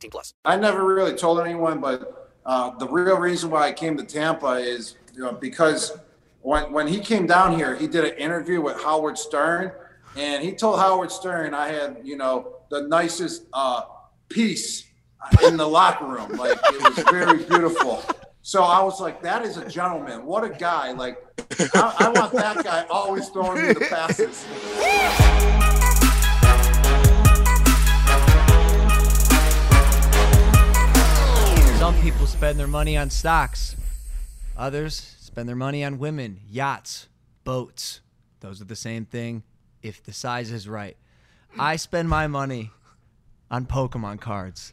18 plus. I never really told anyone, but uh, the real reason why I came to Tampa is you know, because when, when he came down here, he did an interview with Howard Stern, and he told Howard Stern I had, you know, the nicest uh, piece in the locker room. Like, it was very beautiful. So I was like, that is a gentleman. What a guy. Like, I, I want that guy always throwing me the passes. Some people spend their money on stocks. Others spend their money on women, yachts, boats. Those are the same thing if the size is right. I spend my money on Pokemon cards.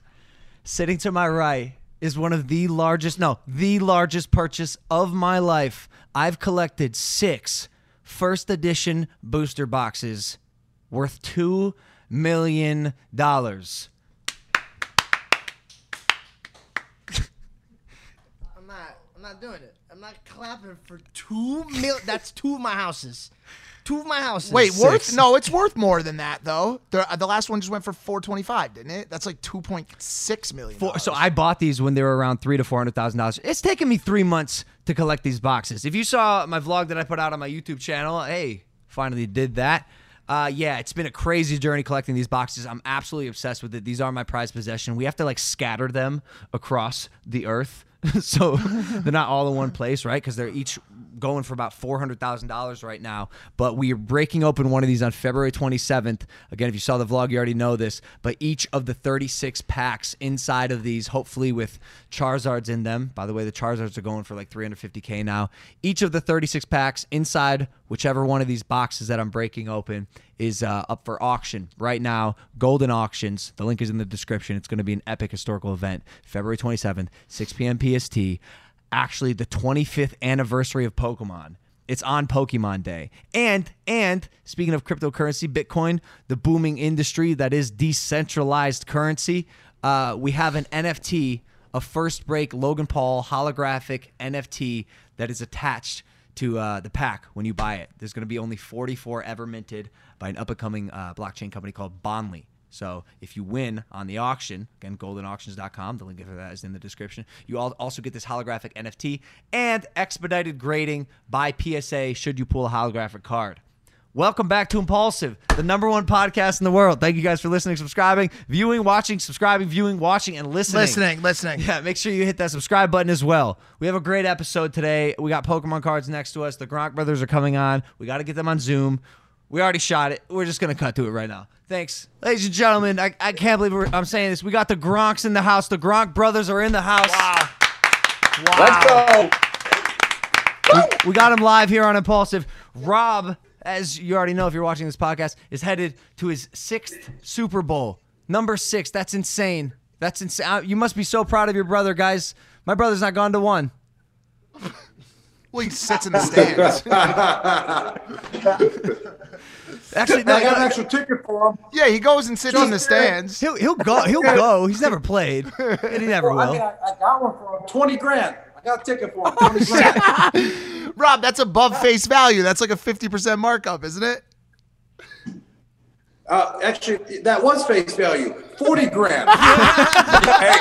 Sitting to my right is one of the largest, no, the largest purchase of my life. I've collected six first edition booster boxes worth $2 million. I'm not. I'm not doing it. I'm not clapping for two mil. That's two of my houses. Two of my houses. Wait, worth? No, it's worth more than that though. The, uh, the last one just went for 425, didn't it? That's like 2.6 million. For, so I bought these when they were around three to four hundred thousand dollars. It's taken me three months to collect these boxes. If you saw my vlog that I put out on my YouTube channel, hey, finally did that. Uh, yeah, it's been a crazy journey collecting these boxes. I'm absolutely obsessed with it. These are my prized possession. We have to like scatter them across the earth. so they're not all in one place, right? Because they're each going for about four hundred thousand dollars right now. But we are breaking open one of these on February twenty seventh. Again, if you saw the vlog, you already know this. But each of the thirty six packs inside of these, hopefully with Charizards in them. By the way, the Charizards are going for like three hundred fifty k now. Each of the thirty six packs inside whichever one of these boxes that I'm breaking open is uh, up for auction right now. Golden Auctions. The link is in the description. It's going to be an epic historical event, February 27th, 6 p.m. PST. Actually, the 25th anniversary of Pokemon. It's on Pokemon Day. And and speaking of cryptocurrency, Bitcoin, the booming industry that is decentralized currency, uh, we have an NFT, a first break Logan Paul holographic NFT that is attached to uh, the pack when you buy it. There's going to be only 44 ever minted by an up and coming uh, blockchain company called Bondly. So if you win on the auction, again, goldenauctions.com, the link for that is in the description. You al- also get this holographic NFT and expedited grading by PSA should you pull a holographic card. Welcome back to Impaulsive, the number one podcast in the world. Thank you guys for listening, subscribing, viewing, watching, subscribing, viewing, watching, and listening. Listening, listening. Yeah, make sure you hit that subscribe button as well. We have a great episode today. We got Pokemon cards next to us. The Gronk brothers are coming on. We got to get them on Zoom. We already shot it. We're just going to cut to it right now. Thanks. Ladies and gentlemen, I, I can't believe we're, I'm saying this. We got the Gronks in the house. The Gronk brothers are in the house. Wow. Let's go. We, we got him live here on Impaulsive. Rob, as you already know if you're watching this podcast, is headed to his sixth Super Bowl. Number six. That's insane. That's insane. You must be so proud of your brother, guys. My brother's not gone to one. Well, he sits in the stands. Actually, I got an extra ticket for him. yeah, he goes and sits in the stands. he'll he'll go. He'll go. He's never played, and he never I mean, will. I, I got one for him. 20 grand. I got a ticket for him. 20 grand. Rob, that's above face value. That's like a 50% markup, isn't it? Uh, actually, that was face value. 40 grand. hey,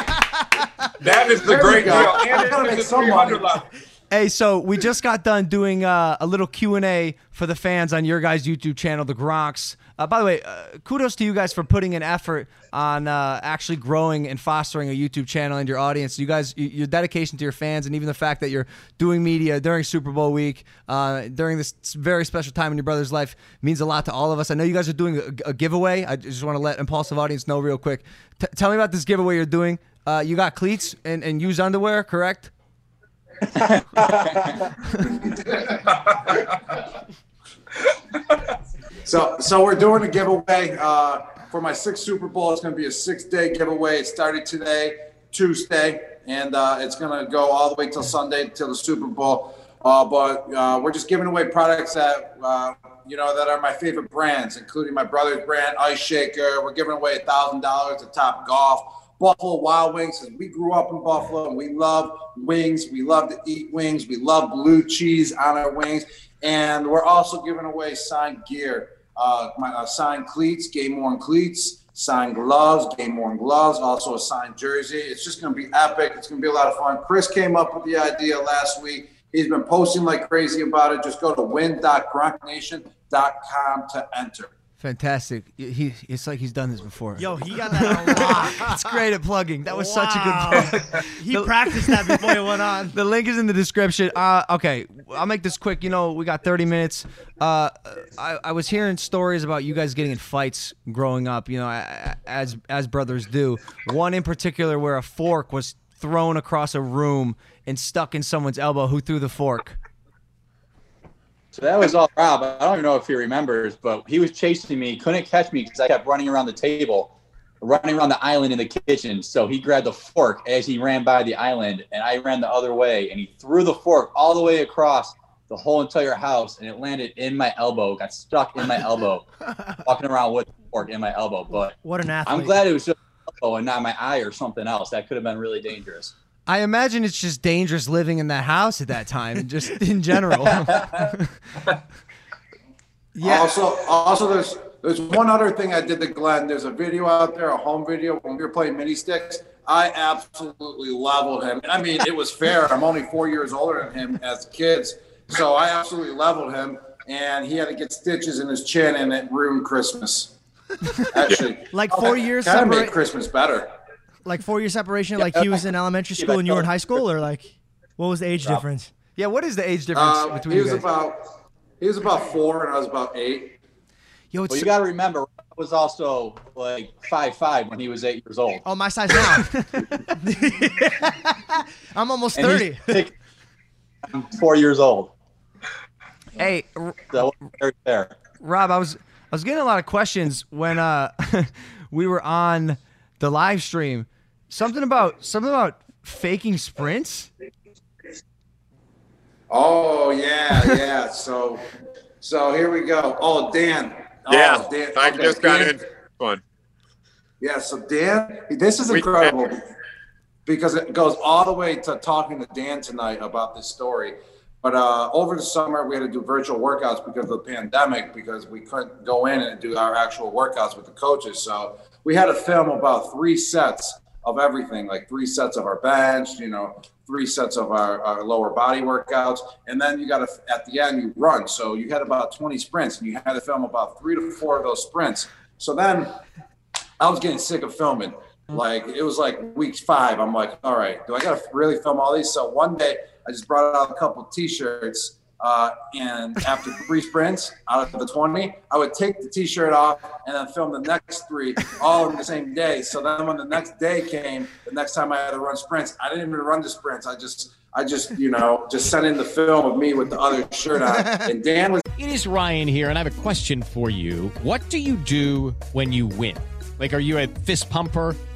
That is the There great deal. And I gotta it's make some 300 money. Hey, so we just got done doing uh, a little Q and A for the fans on your guys' YouTube channel, the Gronks. Uh, by the way, uh, kudos to you guys for putting an effort on uh, actually growing and fostering a YouTube channel and your audience. You guys, your dedication to your fans, and even the fact that you're doing media during Super Bowl week, uh, during this very special time in your brother's life, means a lot to all of us. I know you guys are doing a, a giveaway. I just want to let Impaulsive audience know real quick. T- tell me about this giveaway you're doing. Uh, you got cleats and, and used underwear, correct? So, so we're doing a giveaway. Uh, for my sixth Super Bowl. It's going to be a six-day giveaway. It started today, Tuesday, and uh, it's going to go all the way till Sunday till the Super Bowl. Uh, but uh, we're just giving away products that uh, you know that are my favorite brands, including my brother's brand, Ice Shaker. We're giving away a thousand dollars to Top Golf. Buffalo Wild Wings. 'cause We grew up in Buffalo and we love wings. We love to eat wings. We love blue cheese on our wings. And we're also giving away signed gear, uh, my uh, signed cleats, game worn cleats, signed gloves, game worn gloves, also a signed jersey. It's just going to be epic. It's going to be a lot of fun. Chris came up with the idea last week. He's been posting like crazy about it. Just go to win.gronknation.com to enter. Fantastic. He, it's like he's done this before. Yo, he got that a lot. it's great at plugging. That was such a good plug. He practiced that before he went on. The link is in the description. Uh, okay, I'll make this quick. You know, we got 30 minutes. Uh, I, I was hearing stories about you guys getting in fights growing up. You know, as as brothers do. One in particular where a fork was thrown across a room and stuck in someone's elbow. Who threw the fork? So that was all Rob. I don't even know if he remembers, but he was chasing me, couldn't catch me because I kept running around the table, running around the island in the kitchen. So he grabbed the fork as he ran by the island, and I ran the other way, and he threw the fork all the way across the whole entire house, and it landed in my elbow, got stuck in my elbow, walking around with the fork in my elbow. But What an athlete. I'm glad it was just elbow and not my eye or something else. That could have been really dangerous. I imagine it's just dangerous living in that house at that time, and just in general. yeah. Also, also there's there's one other thing I did to Glenn. There's a video out there, a home video when we were playing mini sticks. I absolutely leveled him. I mean, it was fair. I'm only four years older than him as kids, so I absolutely leveled him, and he had to get stitches in his chin, and it ruined Christmas. Actually, Like four years kind of made Christmas better. Like four year separation, like he was in elementary school and you were in high school, or like what was the age difference? Yeah, what is the age difference Uh, between he you was guys? about he was about four, and I was about eight. Yo, it's Well, you got to remember, Rob was also like five five when he was eight years old. Oh, my size now. I'm almost And 30. six- I'm four years old. hey, R- So very fair. Rob, I was I was getting a lot of questions when uh we were on the live stream. Something about something about faking sprints. Oh yeah, yeah. so, so here we go. Oh, Dan. Oh, Yeah, Dan. I okay, just got Dan- in. Fun. Yeah, so Dan, this is We- incredible because it goes all the way to talking to Dan tonight about this story. But uh, over the summer, we had to do virtual workouts because of the pandemic, because we couldn't go in and do our actual workouts with the coaches. So we had to film about three sets of everything, like three sets of our bench, you know, three sets of our, our lower body workouts. And then you got to, at the end, you run. So you had about 20 sprints and you had to film about three to four of those sprints. So then I was getting sick of filming. Like it was like week five. I'm like, all right, do I gotta really film all these? So one day I just brought out a couple t-shirts, uh, and after three sprints out of the 20, I would take the t-shirt off and then film the next three all in the same day. So then when the next day came, the next time I had to run sprints, I didn't even run the sprints. I just I just, you know, just sent in the film of me with the other shirt on. And Dan was It is Ryan here, and I have a question for you. What do you do when you win? Like, are you a fist pumper?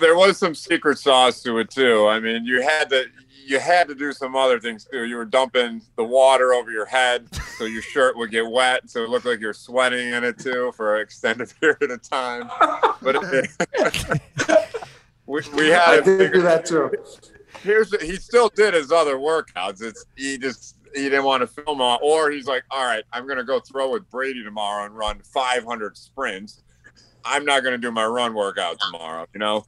There was some secret sauce to it too. I mean, you had to you had to do some other things too. You were dumping the water over your head so your shirt would get wet, so it looked like you're sweating in it too for an extended period of time. But it, we, we had I did do that too. here's he still did his other workouts. It's he just he didn't want to film on, or he's like, all right, I'm gonna go throw with Brady tomorrow and run 500 sprints. I'm not gonna do my run workout tomorrow, you know.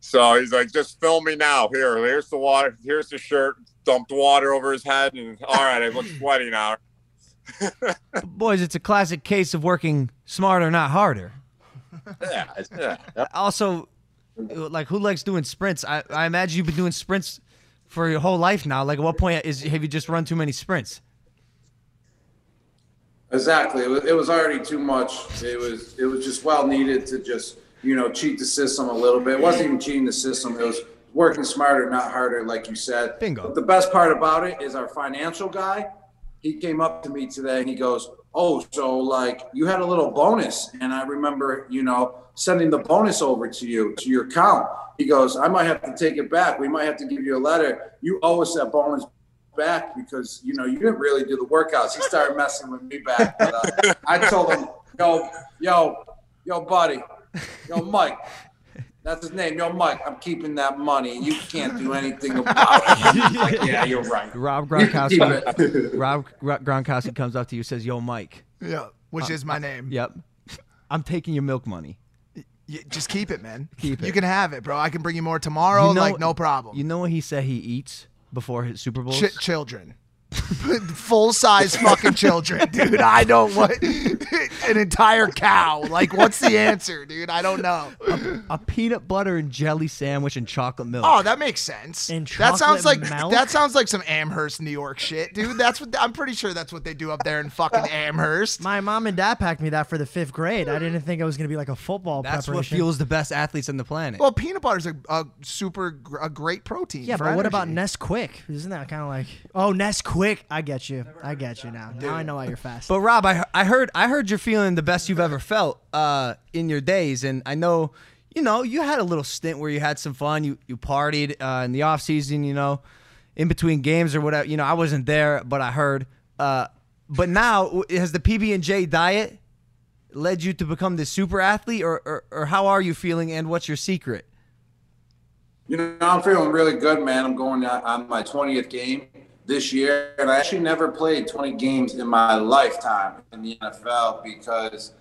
So he's like, just film me now. Here, here's the water. Here's the shirt. Dumped water over his head, and all right, I look sweaty now. Boys, it's a classic case of working smarter, not harder. Yeah, yeah. Yep. Also, like who likes doing sprints? I, I imagine you've been doing sprints for your whole life now. Like, at what point is have you just run too many sprints? Exactly. It was, it was already too much. It was it was just well needed to just you know cheat the system a little bit. It wasn't even cheating the system. It was working smarter, not harder, like you said. Bingo. But the best part about it is our financial guy. He came up to me today and he goes, "Oh, so like you had a little bonus?" And I remember, you know, sending the bonus over to you to your account. He goes, "I might have to take it back. We might have to give you a letter. You owe us that bonus back because you know you didn't really do the workouts. He started messing with me back. But, uh, I told him, yo, yo, yo, buddy, yo, Mike. That's his name, yo, Mike. I'm keeping that money. You can't do anything about it. Like, yeah, you're right. Rob You Gronkowski. it. Rob Gronkowski comes up to you, says, "Yo, Mike." Yeah, which is my name. Yep. I'm taking your milk money. Y- just keep it, man. Keep it. You can have it, bro. I can bring you more tomorrow. You know- like no problem. You know what he said he eats before his Super Bowls? Ch- children. Full size fucking children, dude. I don't want an entire cow. Like, what's the answer, dude? I don't know. a peanut butter and jelly sandwich and chocolate milk. Oh, that makes sense. And that sounds like milk? that sounds like some Amherst, New York shit, dude. That's what I'm pretty sure that's what they do up there in fucking Amherst. My mom and dad packed me that for the fifth grade. I didn't think it was gonna be like a football That's what fuels the best athletes on the planet. Well, peanut butter is a, a super a great protein. yeah, for but what about energy. Quick? Isn't that kind of like? Oh, Nesquik. I get you. I get you now. Now I know why you're fast. But Rob, I, I heard I heard you're feeling the best you've ever felt uh, in your days, and I know you know you had a little stint where you had some fun. You you partied uh, in the off season, you know, in between games or whatever. You know, I wasn't there, but I heard. Uh, but now has the PB and J diet led you to become this super athlete, or, or or how are you feeling, and what's your secret? You know, I'm feeling really good, man. I'm going on- on my 20th game this year, and I actually never played 20 games in my lifetime in the NFL because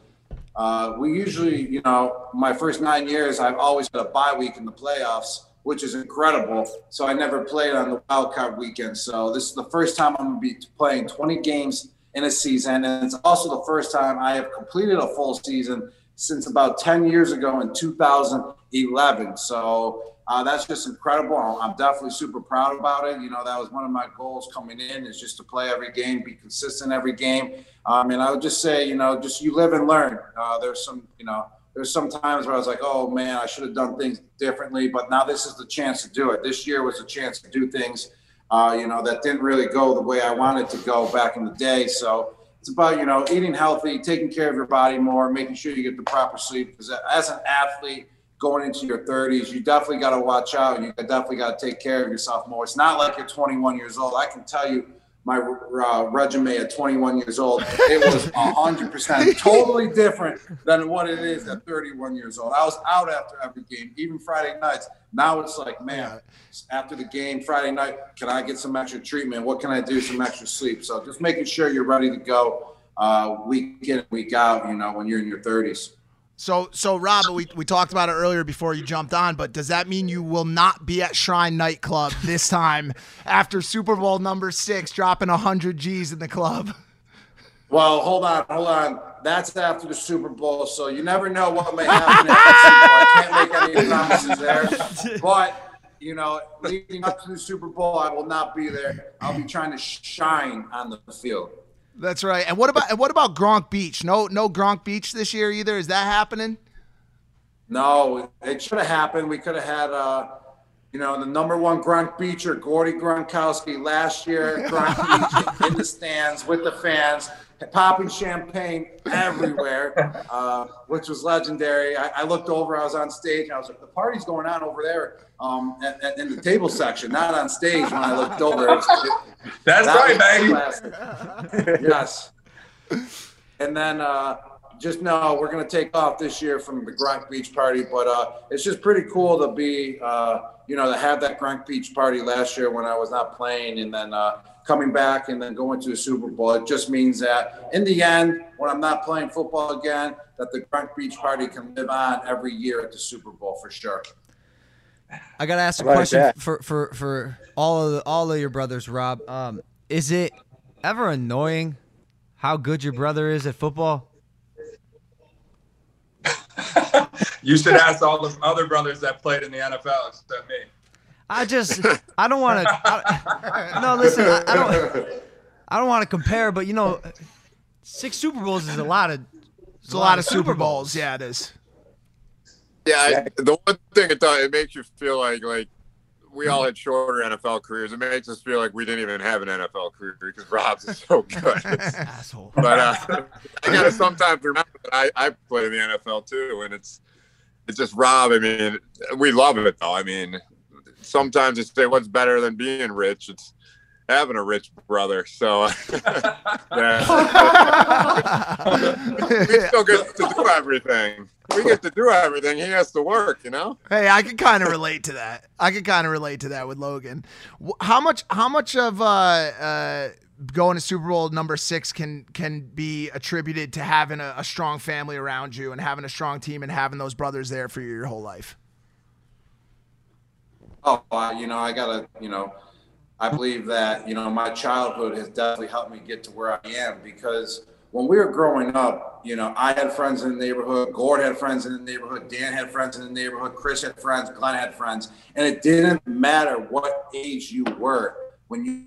uh, we usually, you know, my first nine years, I've always had a bye week in the playoffs, which is incredible. So I never played on the wild card weekend. So this is the first time I'm going to be playing 20 games in a season, and it's also the first time I have completed a full season since about 10 years ago in 2011. So uh, that's just incredible. I'm- definitely super proud about it. You know, that was one of my goals coming in is just to play every game, be consistent every game. Um, and I would just say, you know, just you live and learn. Uh, there's some, you know, there's some times where I was like, oh man, I should have done things differently. But now this is the chance to do it. This year was a chance to do things, uh, you know, that didn't really go the way I wanted to go back in the day. So it's about, you know, eating healthy, taking care of your body more, making sure you get the proper sleep. Because as an athlete, going into your 30s, you definitely got to watch out. You definitely got to take care of yourself more. It's not like you're 21 years old. I can tell you my uh, resume at 21 years old, it was 100% totally different than what it is at 31 years old. I was out after every game, even Friday nights. Now it's like, man, after the game, Friday night, can I get some extra treatment? What can I do? Some extra sleep. So just making sure you're ready to go uh, week in, week out, you know, when you're in your 30s. So, so Rob, we, we talked about it earlier before you jumped on, but does that mean you will not be at Shrine Nightclub this time after Super Bowl number six, dropping 100 G's in the club? Well, hold on, hold on. That's after the Super Bowl, so you never know what may happen. I can't make any promises there. But you know, leading up to the Super Bowl, I will not be there. I'll be trying to shine on the field. That's right. And what about and what about Gronk Beach? No, no Gronk Beach this year either. Is that happening? No, it should have happened. We could have had, uh, you know, the number one Gronk Beacher, Gordie Gronkowski, last year. Gronk Beach in the stands with the fans, popping champagne everywhere, uh, which was legendary. I, I looked over. I was on stage. And I was like, the party's going on over there um, at, at- in the table section, not on stage. When I looked over, it was, it, That's that right, baby. yes. And then uh, just know we're going to take off this year from the Gronk Beach party, but uh, it's just pretty cool to be, uh, you know, to have that Gronk Beach party last year when I was not playing, and then uh, coming back and then going to the Super Bowl. It just means that in the end, when I'm not playing football again, that the Gronk Beach party can live on every year at the Super Bowl for sure. I gotta ask a How question that? for, for for all of the, all of your brothers, Rob. Um, is it ever annoying how good your brother is at football? You should ask all the other brothers that played in the NFL except me. I just I don't want to. No, listen, I, I don't. I don't want to compare, but you know, six Super Bowls is a lot of. It's a lot of Super Bowls. Yeah, it is. Yeah, I, the one thing it does, it makes you feel like like we all had shorter NFL careers. It makes us feel like we didn't even have an NFL career because Rob's is so good. Asshole. but uh, I gotta sometimes remember that I, I play in the NFL too, and it's it's just Rob. I mean, we love it though. I mean, sometimes you say what's better than being rich. It's having a rich brother. So we still get to do everything. We get to do everything. He has to work, you know. Hey, I can kind of relate to that. I can kind of relate to that with Logan. How much? How much of uh, uh, going to Super Bowl number six can can be attributed to having a, a strong family around you and having a strong team and having those brothers there for you your whole life? Oh, you know, I gotta, you know, I believe that, you know, my childhood has definitely helped me get to where I am because when we were growing up, you know, I had friends in the neighborhood, Gord had friends in the neighborhood, Dan had friends in the neighborhood, Chris had friends, Glenn had friends, and it didn't matter what age you were when you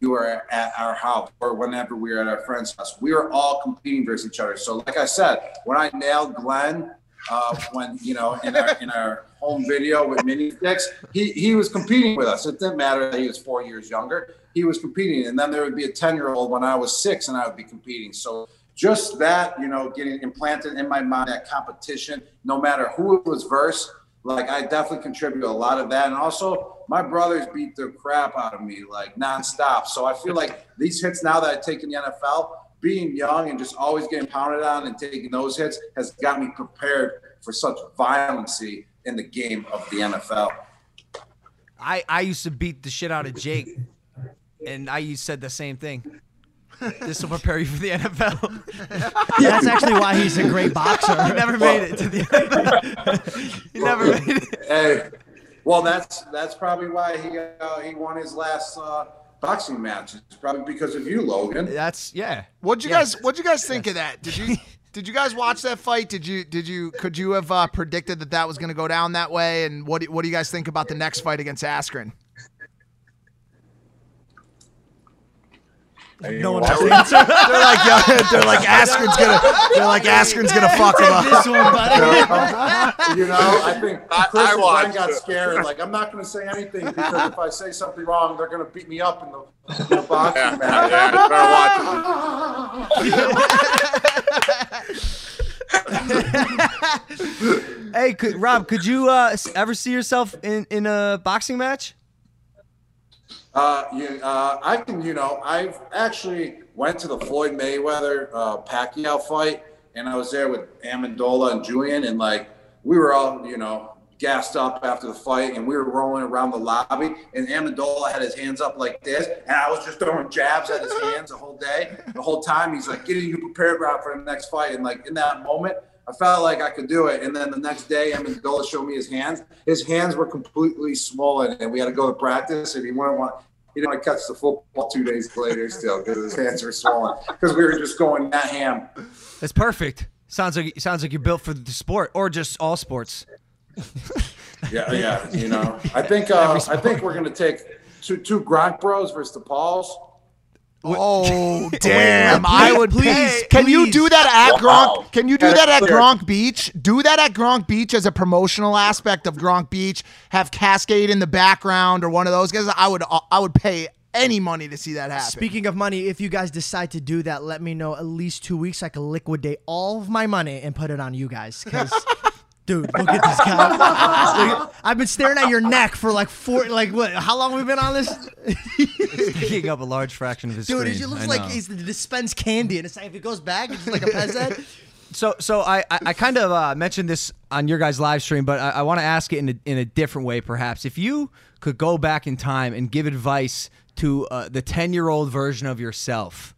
you were at our house or whenever we were at our friend's house. We were all competing versus each other. So, like I said, when I nailed Glenn, uh, when you know in our in our home video with mini sticks, he he was competing with us. It didn't matter that he was four years younger. He was competing, and then there would be a ten year old when I was six, and I would be competing. So just that, you know, getting implanted in my mind that competition, no matter who it was versus, like I definitely contribute a lot of that. And also, my brothers beat the crap out of me like nonstop. So I feel like these hits now that I take in the NFL, being young and just always getting pounded on and taking those hits has got me prepared for such violency in the game of the NFL. I I used to beat the shit out of Jake, and I used said the same thing. This will prepare you for the NFL. That's actually why he's a great boxer. he never made it to the NFL. he never made it. Hey, well, that's that's probably why he uh, he won his last uh, boxing match. It's probably because of you, Logan. That's yeah. What'd you Yes. guys What'd you guys think of that? Did you Did you guys watch that fight? Did you Did you Could you have uh, predicted that that was going to go down that way? And what do, What do you guys think about the next fight against Askren? No one else answer. They're like, yeah, they're like Askren's gonna, they're like Askren's gonna fuck him up. this one, buddy. you know, I think I- Chris I and Glenn got scared. Like, I'm not going to say anything because if I say something wrong, they're going to beat me up in the, in the boxing Yeah, match. yeah, you better watch. Hey, could, Rob, could you uh, ever see yourself in in a boxing match? Uh, you, uh, I can, you know, I've actually went to the Floyd Mayweather uh, Pacquiao fight, and I was there with Amendola and Julian, and like we were all, you know, gassed up after the fight, and we were rolling around the lobby, and Amendola had his hands up like this, and I was just throwing jabs at his hands the whole day, the whole time. He's like getting you prepared, for the next fight, and like in that moment. I felt like I could do it, and then the next day, Amendola showed me his hands. His hands were completely swollen, and we had to go to practice. And he wouldn't want he didn't want to catch the football two days later still because his hands were swollen because we were just going that ham. That's perfect. Sounds like sounds like you're built for the sport or just all sports. Yeah, yeah. You know, I think uh, I think we're gonna take two two Gronk Bros versus the Pauls. Oh damn! I would please, please. Can you do that at Wow. Gronk? Can you do that at Gronk Beach? Do that at Gronk Beach as a promotional aspect of Gronk Beach. Have Cascade in the background or one of those guys. I would uh, I would pay any money to see that happen. Speaking of money, if you guys decide to do that, let me know at least two weeks. I can liquidate all of my money and put it on you guys. Because, dude, look at this guy. I've been staring at your neck for like four, like what? How long have we been on this? Taking up a large fraction of his Dude, screen. it just looks like he's the dispense candy, and it's like if it goes back, it's like a Pez. So, so I, I, I kind of uh, mentioned this on your guys' live stream, but I, I want to ask it in a, in a different way, perhaps. If you could go back in time and give advice to uh, the ten year old version of yourself,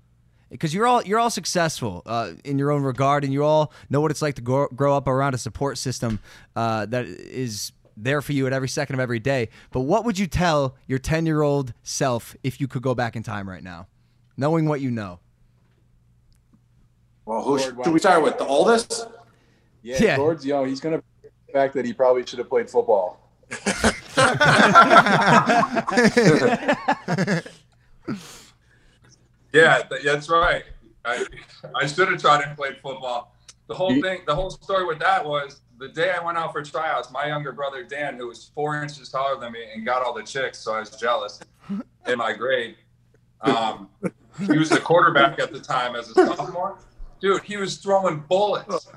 because you're all you're all successful uh, in your own regard, and you all know what it's like to grow, grow up around a support system uh, that is there for you at every second of every day. But what would you tell your ten year old self if you could go back in time right now, knowing what you know? Well, who should, should we start with? The oldest? Yeah, Yeah. Gord's yo, he's gonna the fact that he probably should have played football. Yeah, that's right. I, I should have tried and played football. The whole thing, the whole story with that was the day I went out for tryouts, my younger brother Dan, who was four inches taller than me and got all the chicks, so I was jealous in my grade. Um, he was the quarterback at the time as a sophomore. Dude, he was throwing bullets.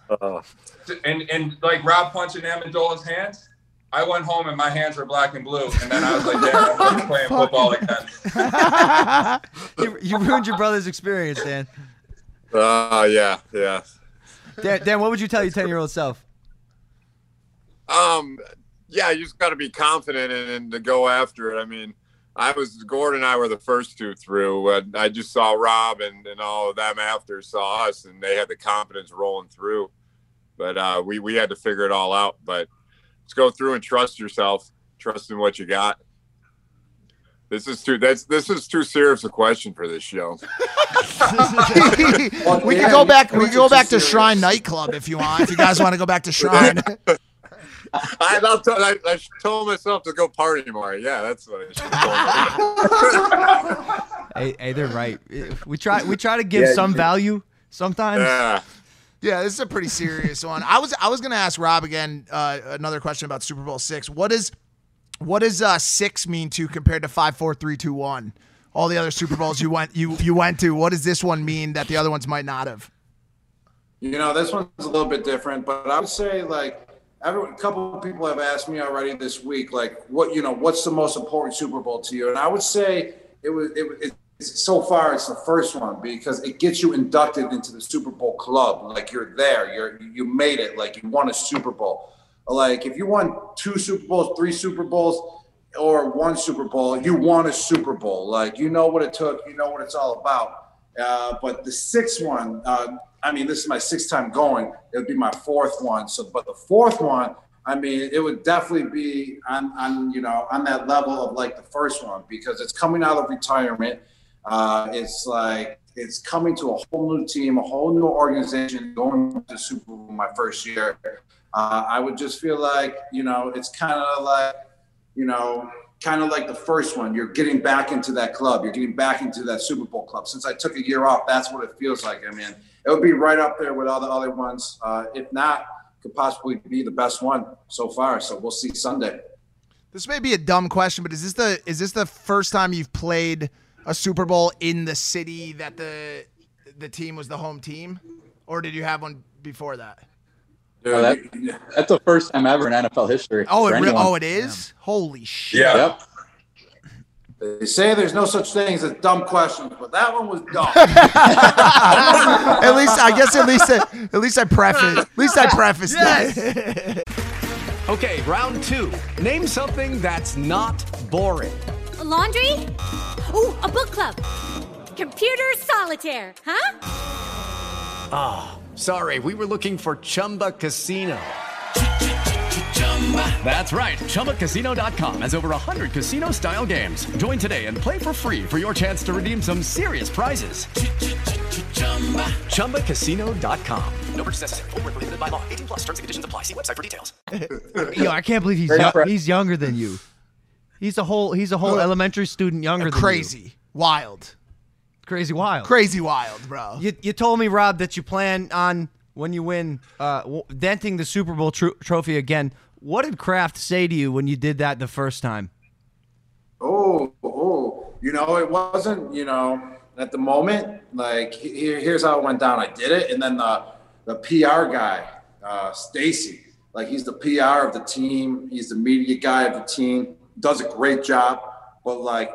And and like Rob punching Amendola's hands. I went home and my hands were black and blue, and then I was like, "Damn, I'm never playing football again." you, you ruined your brother's experience, Dan. Uh, yeah, yeah. Dan, Dan what would you tell your 10 year old self? Um, yeah, you just got to be confident and, and to go after it. I mean, I was Gordon and I were the first two through. Uh, I just saw Rob and, and all of them after saw us, and they had the confidence rolling through. But uh, we we had to figure it all out. But let's go through and trust yourself. Trust in what you got. This is too that's this is too serious a question for this show. we can go back. We can go back to Shrine nightclub if you want. If you guys want to go back to Shrine. I, I'll tell, I, I told myself to go party more. Yeah, that's what I should Hey, hey, they're right. We try we try to give Yeah, some value sometimes. Yeah. Yeah, this is a pretty serious one. I was I was gonna ask Rob again uh, another question about Super Bowl six. What is what does uh, six mean to compared to five, four, three, two, one? All the other Super Bowls you went you you went to. What does this one mean that the other ones might not have? You know, this one's a little bit different, but I would say like a couple of people have asked me already this week, like what you know, what's the most important Super Bowl to you? And I would say it was it, so far it's the first one because it gets you inducted into the Super Bowl club. Like you're there, you're you made it, like you won a Super Bowl. Like if you won two Super Bowls, three Super Bowls, or one Super Bowl, you won a Super Bowl. Like you know what it took, you know what it's all about. Uh, but the sixth one, uh, I mean, this is my sixth time going. It would be my fourth one. So, but the fourth one, I mean, it would definitely be on, on you know, on that level of like the first one because it's coming out of retirement. Uh, it's like it's coming to a whole new team, a whole new organization, going to Super Bowl my first year. Uh, I would just feel like you know, it's kind of like you know, kind of like the first one. You're getting back into that club. You're getting back into that Super Bowl club. Since I took a year off, that's what it feels like. I mean, it would be right up there with all the other ones. Uh, if not, could possibly be the best one so far. So we'll see Sunday. This may be a dumb question, but is this the is this the first time you've played a Super Bowl in the city that the the team was the home team, or did you have one before that? Oh, that- that's the first time ever in NFL history. Oh, it re- oh, it is. Holy shit! Yep. They say there's no such things as a dumb questions, but that one was dumb. at least I guess at least I, at least I preface at least I prefaced that. Okay, round two. Name something that's not boring. A laundry? Ooh, a book club. Computer solitaire, huh? Ah, sorry, we were looking for Chumba Casino. That's right. ChumbaCasino.com has over 100 casino style games. Join today and play for free for your chance to redeem some serious prizes. ChumbaCasino.com. No purchase necessary. Void where prohibited by law. 18 plus terms and conditions apply. See website for details. Yo, I can't believe he's Very yo- he's younger than you. He's a whole he's a whole elementary student younger than you. Crazy, wild, Crazy wild. crazy wild, bro. You, you told me, Rob, that you plan on when you win, uh, w- denting the Super Bowl tro- trophy again. What did Kraft say to you when you did that the first time? Oh, oh, you know, it wasn't, you know, at the moment, like here, here's how it went down. I did it. And then the, the PR guy, uh, Stacey, like he's the PR of the team. He's the media guy of the team, does a great job, but like,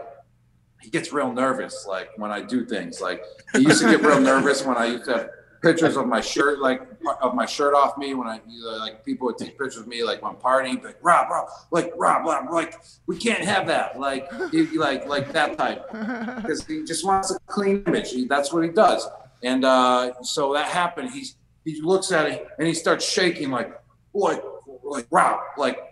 he gets real nervous, like when I do things. Like he used to get real nervous when I used to have pictures of my shirt, like of my shirt off me. When I like people would take pictures of me, like when partying, be like Rob, Rob, like Rob, Rob, like we can't have that, like he, like like that type, because he just wants a clean image. He, that's what he does, and uh, so that happened. He's he looks at it and he starts shaking, like like like Rob, like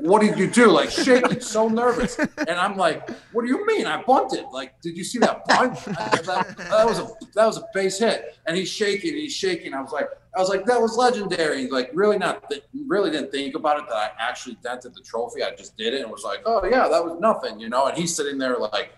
what did you do? Like shaking, so nervous. And I'm like, what do you mean? I bunted. Like, did you see that bunt? That, that was a that was a base hit. And he's shaking, he's shaking. I was like, I was like, that was legendary. Like, really not, th- really didn't think about it that I actually dented the trophy. I just did it and was like, oh yeah, that was nothing, you know. And he's sitting there like,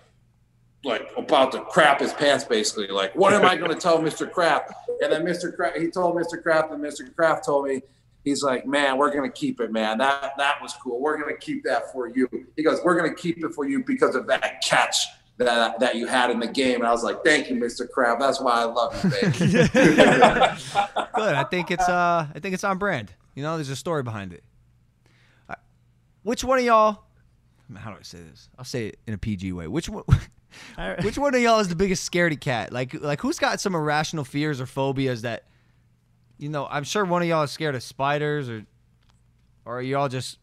like about to crap his pants, basically. Like, what am I going to tell Mr. Kraft? And then Mr. Kraft, he told Mr. Kraft, and Mr. Kraft told me, he's like, man, we're going to keep it, man. That that was cool. We're going to keep that for you. He goes, we're going to keep it for you because of that catch that that you had in the game. And I was like, thank you, Mr. Kraft. That's why I love you, baby. Good. I think it's uh I think it's on brand. You know, there's a story behind it. Uh, Which one of y'all how do I say this? I'll say it in a PG way. Which one Which one of y'all is the biggest scaredy cat? Like like who's got some irrational fears or phobias that you know, I'm sure one of y'all is scared of spiders or or are y'all just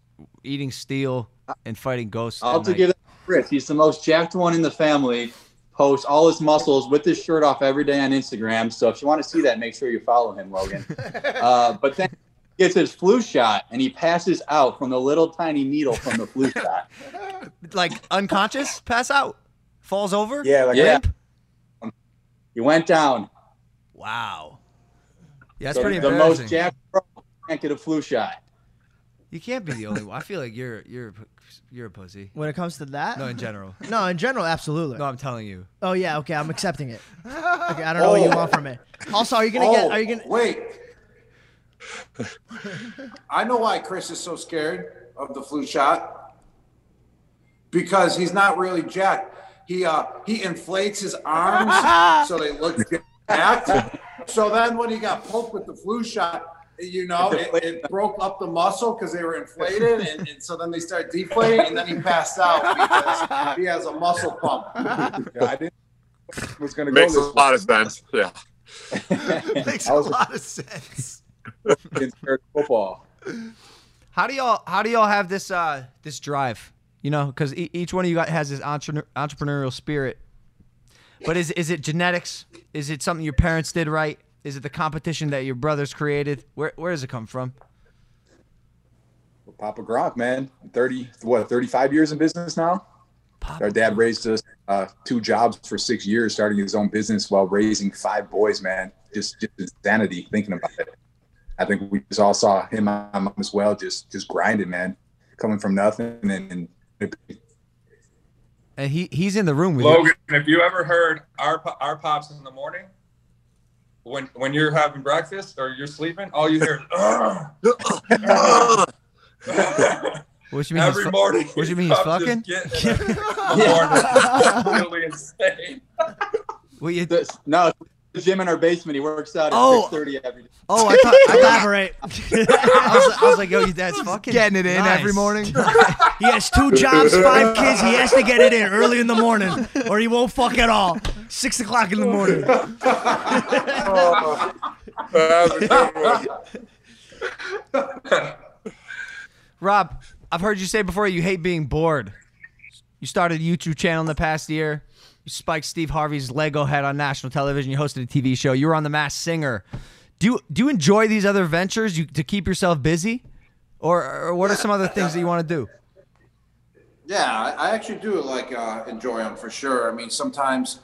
eating steel and fighting ghosts? I'll to give it Chris. He's the most jacked one in the family. Posts all his muscles with his shirt off every day on Instagram. So if you want to see that, make sure you follow him, Logan. uh, but then he gets his flu shot and he passes out from the little tiny needle from the flu shot. like unconscious, pass out, falls over. Yeah, like limp. He went down. Wow. Yeah, that's So pretty the embarrassing. most jacked pro can't get a flu shot. You can't be the only one. I feel like you're you're you're a pussy. When it comes to that, No, in general. no, in general, absolutely. No, I'm telling you. Oh yeah, okay, I'm accepting it. Okay, I don't know what you want from me. Also, are you gonna get? Oh, Are you gonna? wait? I know why Chris is so scared of the flu shot. Because he's not really jacked. He uh he inflates his arms so they look jacked. So then when he got poked with the flu shot, you know, it, it broke up the muscle because they were inflated, and, and so then they started deflating, and then he passed out because he has a muscle pump. Yeah, I didn't was going to go Makes a this lot of sense. Yeah. Makes I a was- lot of sense. in football. How do y'all how do y'all have this uh this drive? You know, because e- each one of you guys has this entre- entrepreneurial spirit. But is is it genetics? Is it something your parents did right? Is it the competition that your brothers created? Where where does it come from? Papa Gronk, man, thirty what, thirty five years in business now. Our dad raised us uh, two jobs for six years, starting his own business while raising five boys. Man, just just insanity thinking about it. I think we just all saw him my mom as well, just just grinding, man, coming from nothing and. and And he he's in the room with you. Logan, have you ever heard our our pops in the morning? When when you're having breakfast or you're sleeping, all you hear is What you mean? every fu- morning. What you mean? he's He's fucking? just getting it. The morning. Really insane. Well, you, no, the gym in our basement. He works out at Oh. six thirty every day. Oh, I thought. elaborate. I, was, I was like, yo, your dad's fucking Getting it in nice. every morning. He has two jobs, five kids. He has to get it in early in the morning, or he won't fuck at all. Six o'clock in the morning. That was a good one. Rob, I've heard you say before you hate being bored. You started a YouTube channel in the past year. Spiked Steve Harvey's Lego head on national television. You hosted a TV show. You were on The Masked Singer. Do you, do you enjoy these other ventures you, to keep yourself busy? Or, or what are some other things that you want to do? Yeah, I actually do like uh, enjoy them for sure. I mean, sometimes,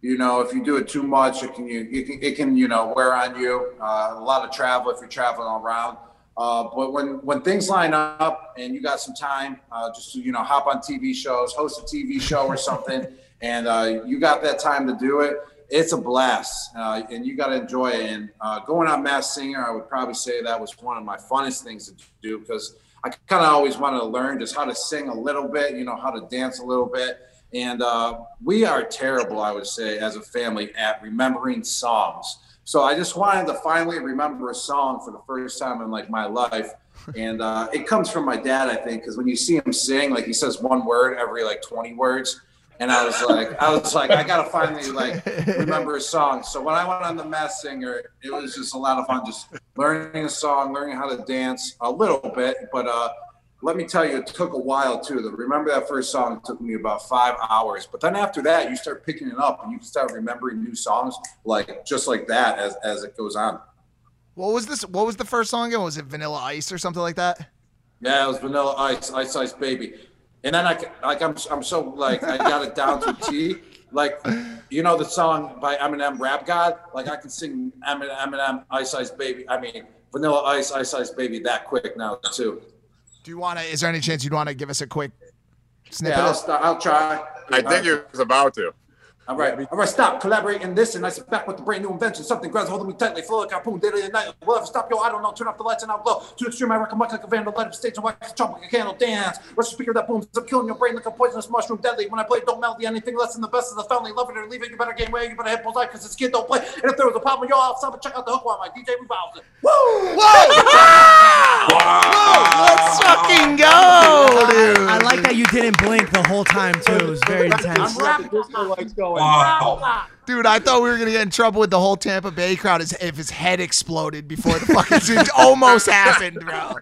you know, if you do it too much, it can you, you can it can you know wear on you. Uh, a lot of travel if you're traveling around. Uh, but when when things line up and you got some time, uh, just to, you know hop on TV shows, host a TV show or something, and uh, you got that time to do it. It's a blast, uh, and you got to enjoy it. And uh, going on Masked Singer, I would probably say that was one of my funnest things to do because I kind of always wanted to learn just how to sing a little bit, you know, how to dance a little bit. And uh, we are terrible, I would say, as a family at remembering songs. So I just wanted to finally remember a song for the first time in like my life. And uh, it comes from my dad, I think, because when you see him sing, like he says one word every like 20 words. And I was like, I was like, I gotta finally like remember a song. So when I went on the Masked Singer, it was just a lot of fun, just learning a song, learning how to dance a little bit. But uh, let me tell you, it took a while too. To remember that first song it took me about five hours. But then after that, you start picking it up and you can start remembering new songs like just like that as as it goes on. What was this? What was the first song again? Was it Vanilla Ice or something like that? Yeah, it was Vanilla Ice, Ice Ice Baby. And then I c- like I'm I'm so like I got it down to a T. like, you know the song by Eminem, Rap God. Like I can sing Eminem, Eminem Ice Ice Baby. I mean Vanilla Ice, Ice Ice Baby that quick now too. Do you want to? Is there any chance you'd want to give us a quick snippet? Yeah, I'll, of- I'll try. I think he was about to. All right, all right, stop, collaborate in this, and I sit back with the brand new invention. Something grabs holding me tightly, flow like harpoon, day and night. Will ever stop? Yo, I don't know. Turn off the lights and I'll glow. To extreme, I rock a mic like a vandal, light up stage and wax chomp like a candle dance. Rush a speaker that booms, I'm killing your brain like a poisonous mushroom, deadly. When I play, don't melody anything less than the best of the family. Love it or leave it, you better game away, you better hit bullseye, cause this kid don't play. And if there was a problem, yo, I'll stop and check out the hook while my DJ revolves it. Woo! Let's fucking go, dude. I like that you didn't blink the whole time too. It was very intense. Wow. Dude, I thought we were gonna get in trouble with the whole Tampa Bay crowd as if his head exploded before the fucking it almost happened, bro.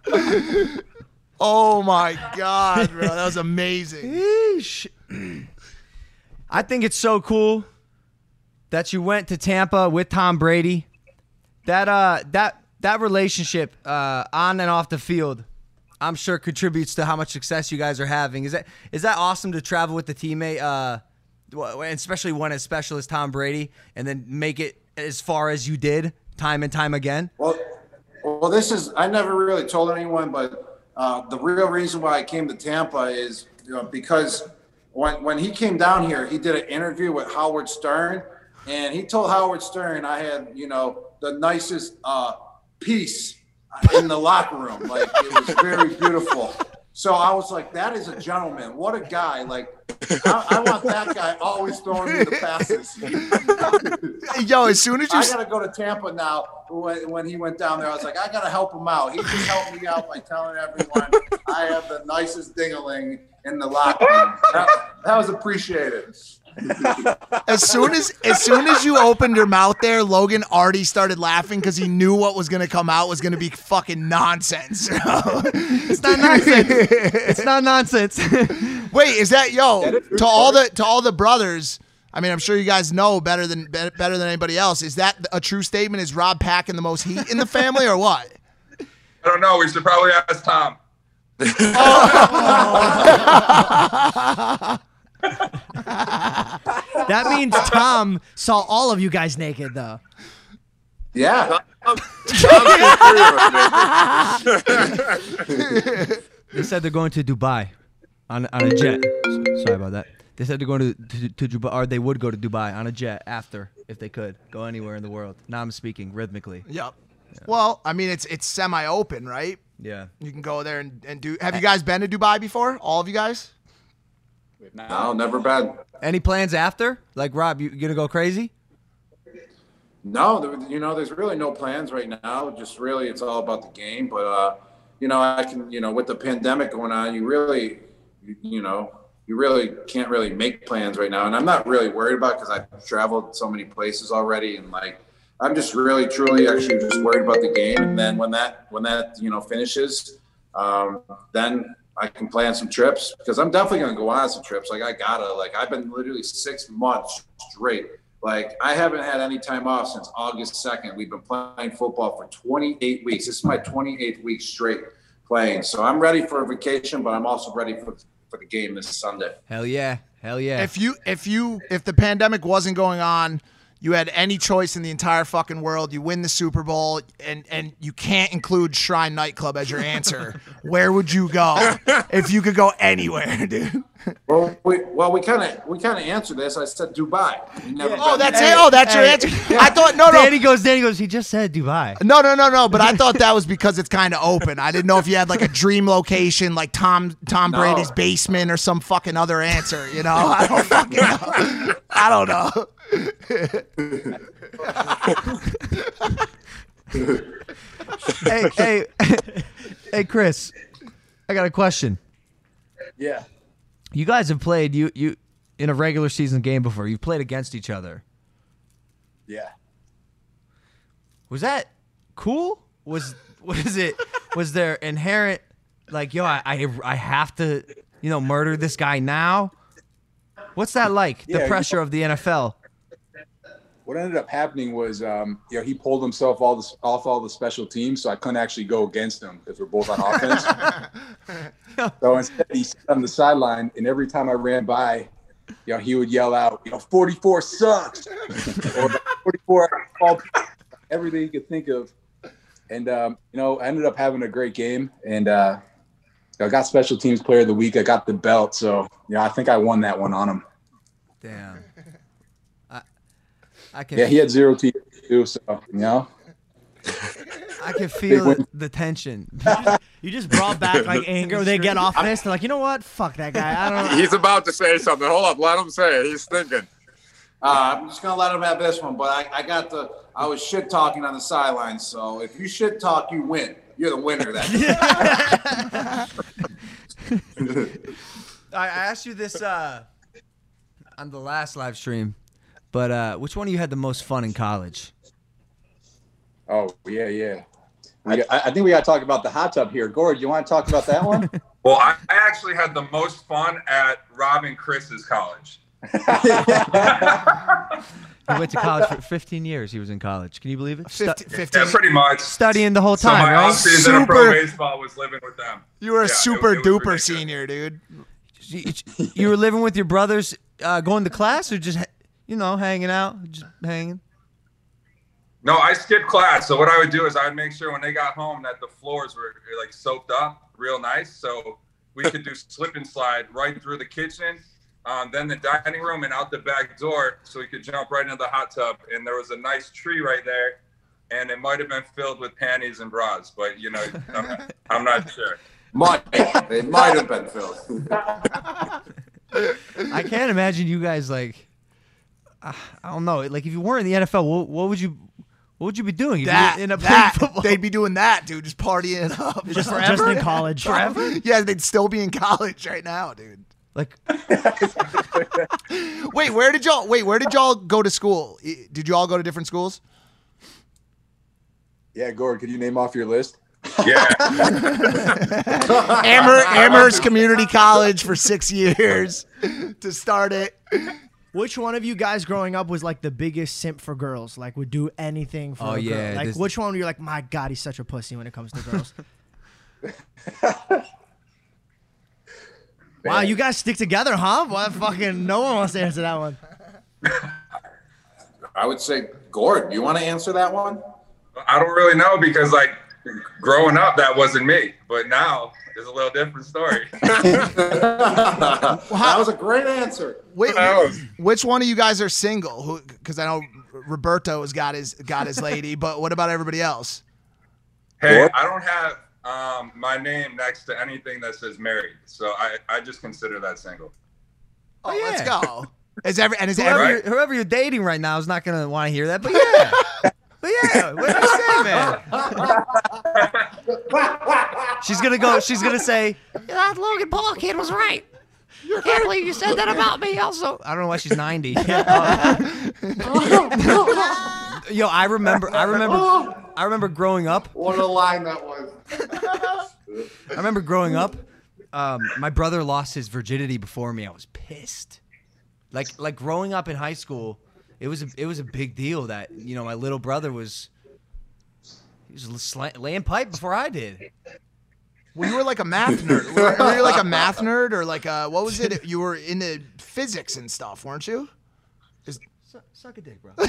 Oh my god, bro, that was amazing. Yeesh. I think it's so cool that you went to Tampa with Tom Brady. That uh that that relationship uh on and off the field, I'm sure contributes to how much success you guys are having. Is that is that awesome to travel with the teammate uh w- especially one as special as Tom Brady and then make it as far as you did time and time again? Well, well, this is I never really told anyone, but uh, the real reason why I came to Tampa is you know, because when when he came down here, he did an interview with Howard Stern, and he told Howard Stern I had you know the nicest uh, piece in the locker room, like it was very beautiful. So I was like, that is a gentleman. What a guy! Like I, I want that guy always throwing me the passes. Yo, as soon as you I s- gotta go to Tampa now. When, when he went down there, I was like, I gotta help him out. He just helped me out by telling everyone I have the nicest dingaling in the locker room. That, that was appreciated. As soon as as soon as you opened your mouth there, Logan already started laughing because he knew what was gonna come out was gonna be fucking nonsense. It's not nonsense. it's not nonsense. Wait, is that yo to all the to all the brothers? I mean, I'm sure you guys know better than better than anybody else. Is that a true statement? Is Rob packing the most heat in the family, or what? I don't know. We should probably ask Tom. Oh. That means Tom saw all of you guys naked though. Yeah. They said they're going to Dubai on, on a jet. Sorry about that. They said they're going to, to, to Dubai, or they would go to Dubai on a jet after, if they could, go anywhere in the world. Now I'm speaking rhythmically. Yep. Well, I mean, it's it's semi open, right? Yeah. You can go there and, and do. Have you guys been to Dubai before? All of you guys? No, never been. Any plans after? Like, Rob, you gonna go crazy? No, you know, there's really no plans right now. Just really, it's all about the game. But uh, you know, I can, you know, with the pandemic going on, you really, you, you know, you really can't really make plans right now. And I'm not really worried about because I've traveled so many places already, and like, I'm just really, truly, actually, just worried about the game. And then when that, when that, you know, finishes, um, then I can plan some trips because I'm definitely gonna go on some trips. Like I gotta, like I've been literally six months straight. Like I haven't had any time off since August second. We've been playing football for 28 weeks. This is my 28th week straight playing. So I'm ready for a vacation, but I'm also ready for for the game this Sunday. Hell yeah. Hell yeah. If you if you if the pandemic wasn't going on, you had any choice in the entire fucking world, you win the Super Bowl, and and you can't include Shrine Nightclub as your answer. where would you go if you could go anywhere, dude? Well, we well we kind of we kind of answered this. I said Dubai. We never Oh, that's there. it. Oh, that's your Hey. answer. I thought no, no. Danny goes. Danny goes. He just said Dubai. No, no, no, no. But I thought that was because it's kind of open. I didn't know if you had like a dream location, like Tom Tom No. Brady's basement or some fucking other answer. You know, I don't fucking know. I don't know. Hey, hey, hey, Chris, I got a question. Yeah. You guys have played you you in a regular season game before. You've played against each other. Yeah. Was that cool? Was was it? Was there inherent like yo? I I, I have to you know murder this guy now? What's that like? Yeah, the you pressure of the NFL. What ended up happening was, um, you know, he pulled himself all this, off all the special teams, so I couldn't actually go against him because we're both on offense. so instead, he sat on the sideline, and every time I ran by, you know, he would yell out, you know, 44 sucks, or 44 all everything he could think of. And um, you know, I ended up having a great game, and uh, I got special teams player of the week. I got the belt, so yeah, I think I won that one on him. Damn. I, I can. Yeah, he had zero teeth too, so you know. I can feel win. the tension. You just brought back like anger. They get off this. They're like, you know what? Fuck that guy. I don't. Know. He's about to say something. Hold up, let him say it. He's thinking. Uh, I'm just gonna let him have this one, but I, I got the I was shit talking on the sidelines. So if you shit talk, you win. You're the winner. That I I asked you this uh, on the last live stream, but uh, which one of you had the most fun in college? Oh yeah, yeah. I, I I think we got to talk about the hot tub here. Gord, you want to talk about that one? Well, I I actually had the most fun at Rob and Chris's college. He went to college for 15 years. He was in college. Can you believe it? Stu- 15, Yeah, pretty much. studying the whole So time, my right? off season of pro Super- baseball was living with them. You were a Yeah, super it was duper senior, dude. You, you were living with your brothers, uh, going to class, or just you know hanging out, just hanging. No, I skipped class. So what I would do is I would make sure when they got home that the floors were like soaked up real nice, so we could do slip and slide right through the kitchen, um, then the dining room and out the back door, so we could jump right into the hot tub. And there was a nice tree right there, and it might have been filled with panties and bras, but you know, I'm, I'm not sure. might they might have been filled. I can't imagine you guys like. I don't know. Like if you weren't in the NFL, what, what would you, what would you be doing? If That, you ended up that playing football? they'd be doing that, dude. Just partying up. Just, just in college. Forever? Yeah, they'd still be in college right now, dude. Like, wait, where did y'all? Wait, where did y'all go to school? Did you all go to different schools? Yeah, Gord, could you name off your list? Yeah. Amher, Amherst Community College for six years to start it. Which one of you guys growing up was like the biggest simp for girls? Like would do anything for Oh, a girl? yeah, Like this- which one you're like, my God, he's such a pussy when it comes to girls. wow, you guys stick together, huh? What fucking no one wants to answer that one. I would say, Gord, you want to answer that one? I don't really know because like growing up that wasn't me, but now it's a little different story. that was a great answer. Wait, Wow. which one of you guys are single? Who? Because I know Roberto has got his got his lady, but what about everybody else? Hey, What? I don't have um, my name next to anything that says married, so I, I just consider that single. Oh, yeah. let's go. Is every and is whoever, every Right. whoever you're dating right now is not gonna want to hear that. But yeah, but yeah, what did I say, man? She's gonna go. She's gonna say, "That Logan Paul kid was right." I can't believe you said that about me. Also, I don't know why she's ninety. Yo, I remember. I remember. I remember growing up. What a line that was. I remember growing up. Um, my brother lost his virginity before me. I was pissed. Like like growing up in high school, it was a, it was a big deal that you know my little brother was he was sla- laying pipe before I did. well, you were like a math nerd. Were, were you like a math nerd or like a what was it? You were into physics and stuff, weren't you? Suck a dick, bro.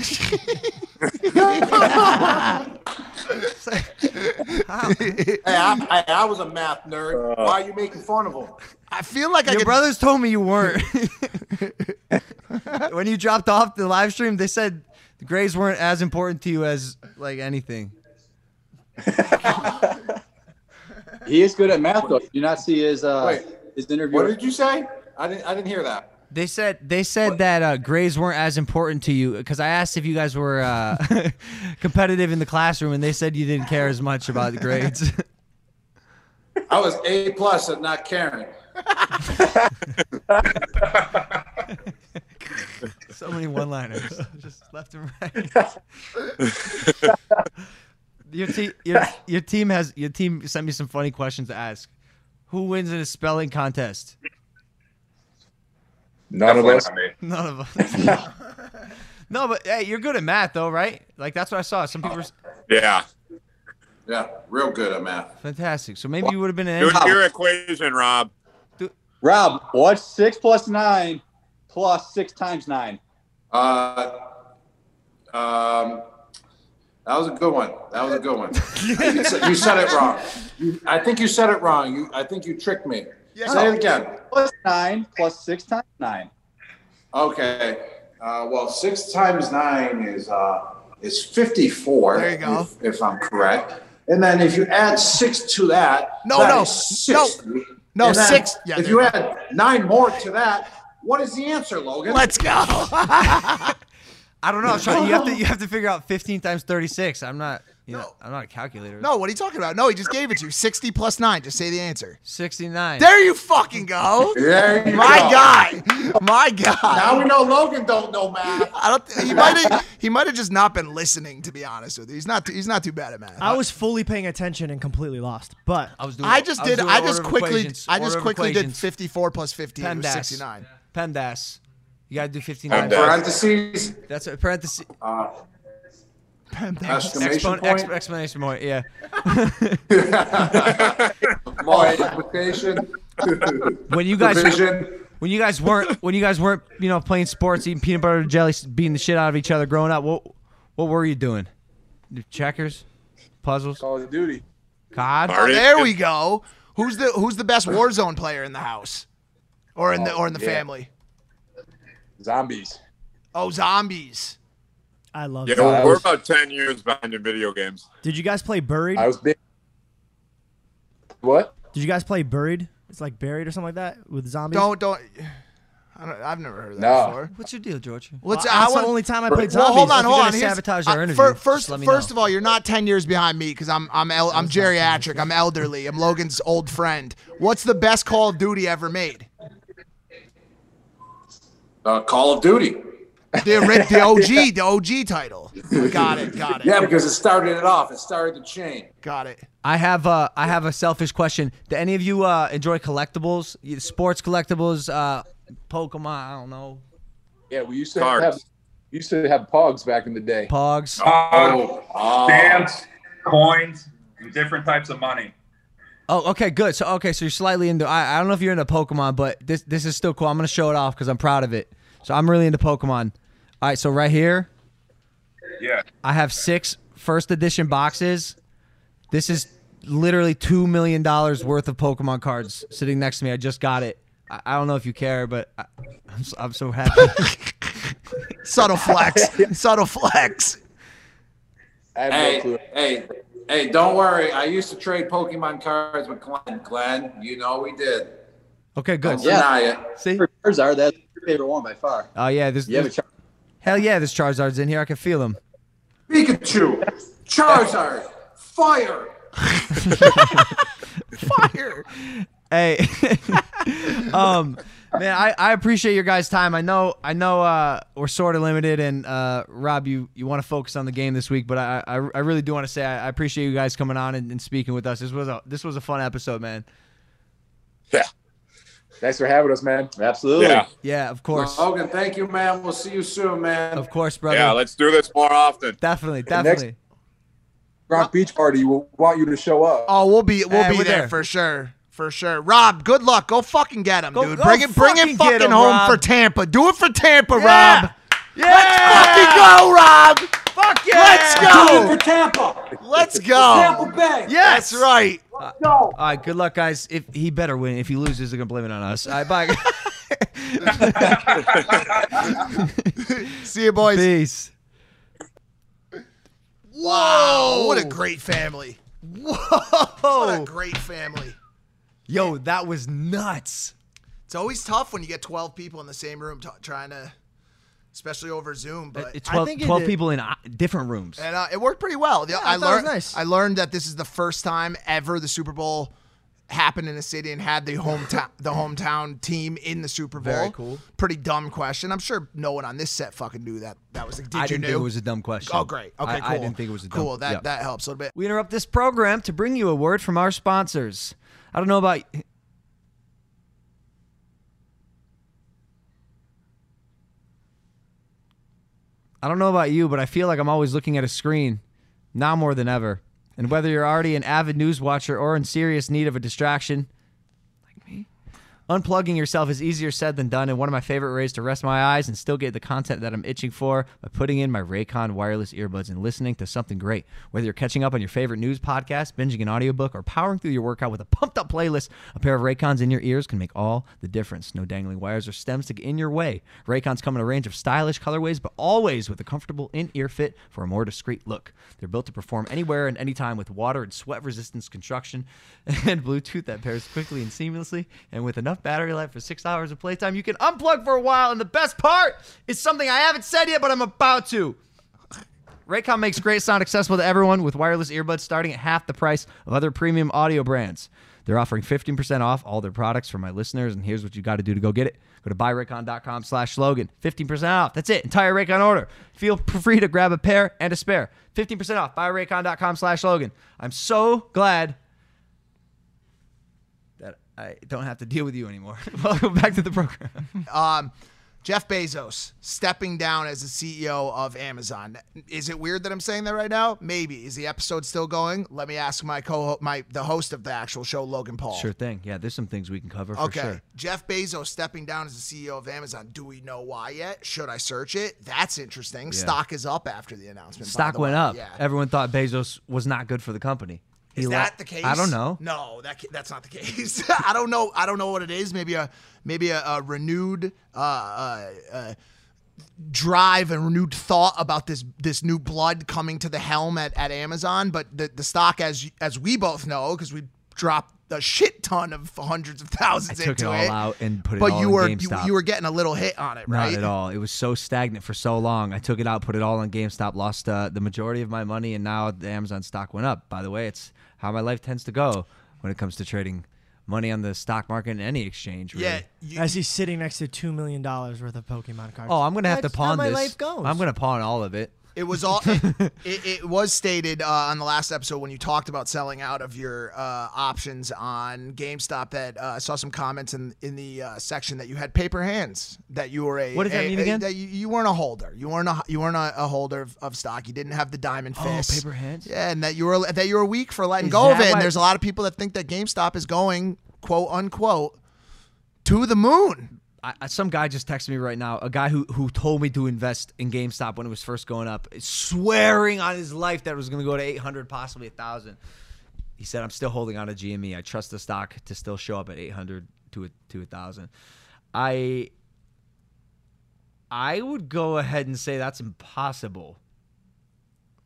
Hey, I, I, I was a math nerd. Uh. Why are you making fun of him? I feel like I Your could. brothers told me you weren't. when you dropped off the live stream, they said the grades weren't as important to you as like anything. he is good at math, though. Did you not see his uh, Wait, his interview? What did you say? I didn't. I didn't hear that. They said they said that uh, grades weren't as important to you because I asked if you guys were uh, competitive in the classroom, and they said you didn't care as much about the grades. I was A plus at not caring. So many one-liners, just left and right. your team, your, your team has your team sent me some funny questions to ask. Who wins in a spelling contest? None of us. None of us. no, but hey, you're good at math, though, right? Like that's what I saw. Some people were Yeah. Yeah, real good at math. fantastic. So maybe you would have been an Do engineer. your equation, Rob. Rob, what's six plus nine plus six times nine. Uh, um, that was a good one. That was a good one. you, said, you said it wrong. You, I think you said it wrong. You, I think you tricked me. Say it again. Plus nine plus six times nine. Okay. Uh, well, six times nine is uh, is fifty-four. There you go. If, if I'm correct. And then if you add six to that, No, that no, is no, 60. No, then six- yeah, if you you add nine more to that, what is the answer, Logan? Let's go. I don't know. I'm trying, you have to you have to figure out 15 times 36. I'm not. You know, I'm not a calculator. No, what are you talking about? No, he just gave it to you. 60 plus 9. Just say the answer. 69. There you fucking go. There you My go. guy. My God. Now we know Logan don't know math. I don't. He might have. He might have just not been listening. To be honest with you, he's not. Too, he's not too bad at math. I was fully paying attention and completely lost. But I was doing. I just was did. I just quickly. I just quickly did 54 plus 15. It was PEMDAS. 69. PEMDAS. You gotta do 15 PEMDAS. Parentheses. That's a parenthesis. Uh, PEMDAS. Exclamation Expon- point. ex- exclamation point. Yeah. multiplication. When you guys Division. when you guys weren't when you guys weren't you know playing sports, eating peanut butter and jelly, beating the shit out of each other growing up, what what were you doing? Checkers, puzzles, Call of Duty. COD. Oh, there we go. Who's the Who's the best Warzone player in the house, or in the oh, or in the yeah. family? Zombies. Oh, zombies. I love Yeah, that. I we're was- about ten years behind in video games. Did you guys play Buried? I was big. What? Did you guys play Buried? It's like buried or something like that with zombies. Don't don't. I don't I've never heard of that No. before. What's your deal, George? What's Well, I that's the only time I played zombies. Well, hold on, If you're hold gonna on. Here's- sabotage our interview, fir- first, first know. of all, you're not ten years behind me because I'm I'm el- I'm geriatric. I'm elderly. I'm Logan's old friend. What's the best Call of Duty ever made? Uh, Call of Duty. The, ori- the OG, the OG title. Got it, got it, Yeah, because it started it off. It started the chain. got it. I have uh I have a selfish question. Do any of you uh enjoy collectibles, sports collectibles, uh Pokemon? I don't know, Yeah, we used to Cards. have we used to have Pogs back in the day. Pogs. Uh, Oh, stamps, coins, different types of money. Oh, okay, good. So okay, so you're slightly into. I, I don't know if you're into Pokemon, but this this is still cool. I'm gonna show it off because I'm proud of it. So I'm really into Pokemon. All right, so right here, Yeah. I have six first edition boxes. This is literally two million dollars worth of Pokemon cards sitting next to me. I just got it. I, I don't know if you care, but I, I'm so, I'm so happy. Subtle flex, subtle flex. I have no hey, clue. hey, hey! Don't worry. I used to trade Pokemon cards with Glenn. Glenn, you know we did. okay, good. Don't deny it. See? Charizard, that's your favorite one by far. Oh yeah, this. You have a this- Char- hell yeah, this Charizard's in here. I can feel him. Pikachu, Charizard, Fire. Fire. Hey, um, man, I, I appreciate your guys' time. I know I know uh, we're sort of limited, and uh, Rob, you, you want to focus on the game this week, but I I, I really do want to say I, I appreciate you guys coming on and, and speaking with us. This was a this was a fun episode, man. Yeah. Thanks for having us, man. Absolutely. Yeah. Yeah, of course, Logan, thank you, man. We'll see you soon, man. of course, brother. Yeah, let's do this more often. definitely, next- definitely. Gronk Beach Party will want you to show up. Oh, we'll be we'll Hey, be there, there. for sure. For sure. Rob, good luck. Go fucking get him, Go- dude. go bring it bring fucking it get fucking 'em, home Rob. for Tampa. Do it for Tampa, Yeah. Rob. Yeah, Let's Fucking go, Rob. Fuck yeah, Let's Do it go. for Tampa. Let's go. Tampa Bay. Yes, That's right. Go. All right, good luck, guys. If he better win, if he loses, they're gonna blame it on us. All right, bye. See you, boys. Peace. Wow. What a great family. Whoa! What a great family. yo, that was nuts. It's always tough when you get 12 people in the same room t- trying to, especially over Zoom. But It's 12, think 12 did- people in uh, different rooms. and uh, it worked pretty well. The- I I, was learned. nice. I learned that this is the first time ever the Super Bowl happened in a city and had the hometown the hometown team in the Super Bowl. Very cool. Pretty dumb question. I'm sure no one on this set fucking knew that. That was like, did I you didn't know? think it was a dumb question. Oh, great. Okay, I, cool. I didn't think it was a dumb. cool. That yeah. that helps a little bit. We interrupt this program to bring you a word from our sponsors. I don't know about. I don't know about you, but I feel like I'm always looking at a screen, now more than ever. And whether you're already an avid news watcher or in serious need of a distraction, Unplugging yourself is easier said than done, and one of my favorite ways to rest my eyes and still get the content that I'm itching for by putting in my Raycon wireless earbuds and listening to something great. Whether you're catching up on your favorite news podcast, binging an audiobook, or powering through your workout with a pumped up playlist, a pair of Raycons in your ears can make all the difference. No dangling wires or stems to get in your way. Raycons come in a range of stylish colorways, but always with a comfortable in ear fit for a more discreet look. They're built to perform anywhere and anytime with water and sweat resistance construction and Bluetooth that pairs quickly and seamlessly. And with enough battery life for six hours of playtime, you can unplug for a while. And the best part is something I haven't said yet, but I'm about to. Raycon makes great sound accessible to everyone with wireless earbuds starting at half the price of other premium audio brands. They're offering 15% off all their products for my listeners, and here's what you got to do to go get it. Go to buyraycon.com slash logan. 15% off. That's it. Entire Raycon order. Feel free to grab a pair and a spare. 15% off. Buyraycon.com slash logan. I'm so glad I don't have to deal with you anymore. Welcome back to the program. Um, Jeff Bezos stepping down as the CEO of Amazon. Is it weird that I'm saying that right now? Maybe. Is the episode still going? Let me ask my co my the host of the actual show, Logan Paul. Sure thing. Yeah, there's some things we can cover for Okay. sure. Jeff Bezos stepping down as the CEO of Amazon. Do we know why yet? Should I search it? That's interesting. Yeah. Stock is up after the announcement. Stock the went way. up. Yeah. Everyone thought Bezos was not good for the company. He Is le- that the case? I don't know. No, that ca- that's not the case. I don't know. I don't know what it is. Maybe a maybe a, a renewed uh, uh, uh, drive and renewed thought about this this new blood coming to the helm at, at Amazon. But the the stock, as as we both know, because we dropped a shit ton of hundreds of thousands I took it into all it. out and put it but all you were you, you were getting a little hit on it, right? Not at all. It was so stagnant for so long. I took it out, put it all on GameStop, lost uh, the majority of my money, and now the Amazon stock went up. By the way, it's how my life tends to go when it comes to trading money on the stock market in any exchange. Really. Yeah. As he's sitting next to two million dollars worth of Pokemon cards. Oh, I'm gonna have That's to how pawn my this. life goes. I'm gonna pawn all of it. It was all. It, it, it was stated uh, on the last episode when you talked about selling out of your uh, options on GameStop that uh, I saw some comments in in the uh, section that you had paper hands. That you were a. What does that a- mean a- again? That you, you weren't a holder. You weren't a you weren't a, a holder of, of stock. You didn't have the diamond fist. Oh, paper hands? Yeah, and that you were that you were weak for letting Is go of it. And there's a lot of people that think that GameStop is going quote unquote to the moon. I, I- some guy just texted me right now. A guy who who told me to invest in GameStop when it was first going up, swearing on his life that it was going to go to 800, possibly a thousand. He said, "I'm still holding on to GME. I trust the stock to still show up at 800 to a, to a thousand. I I would go ahead and say that's impossible.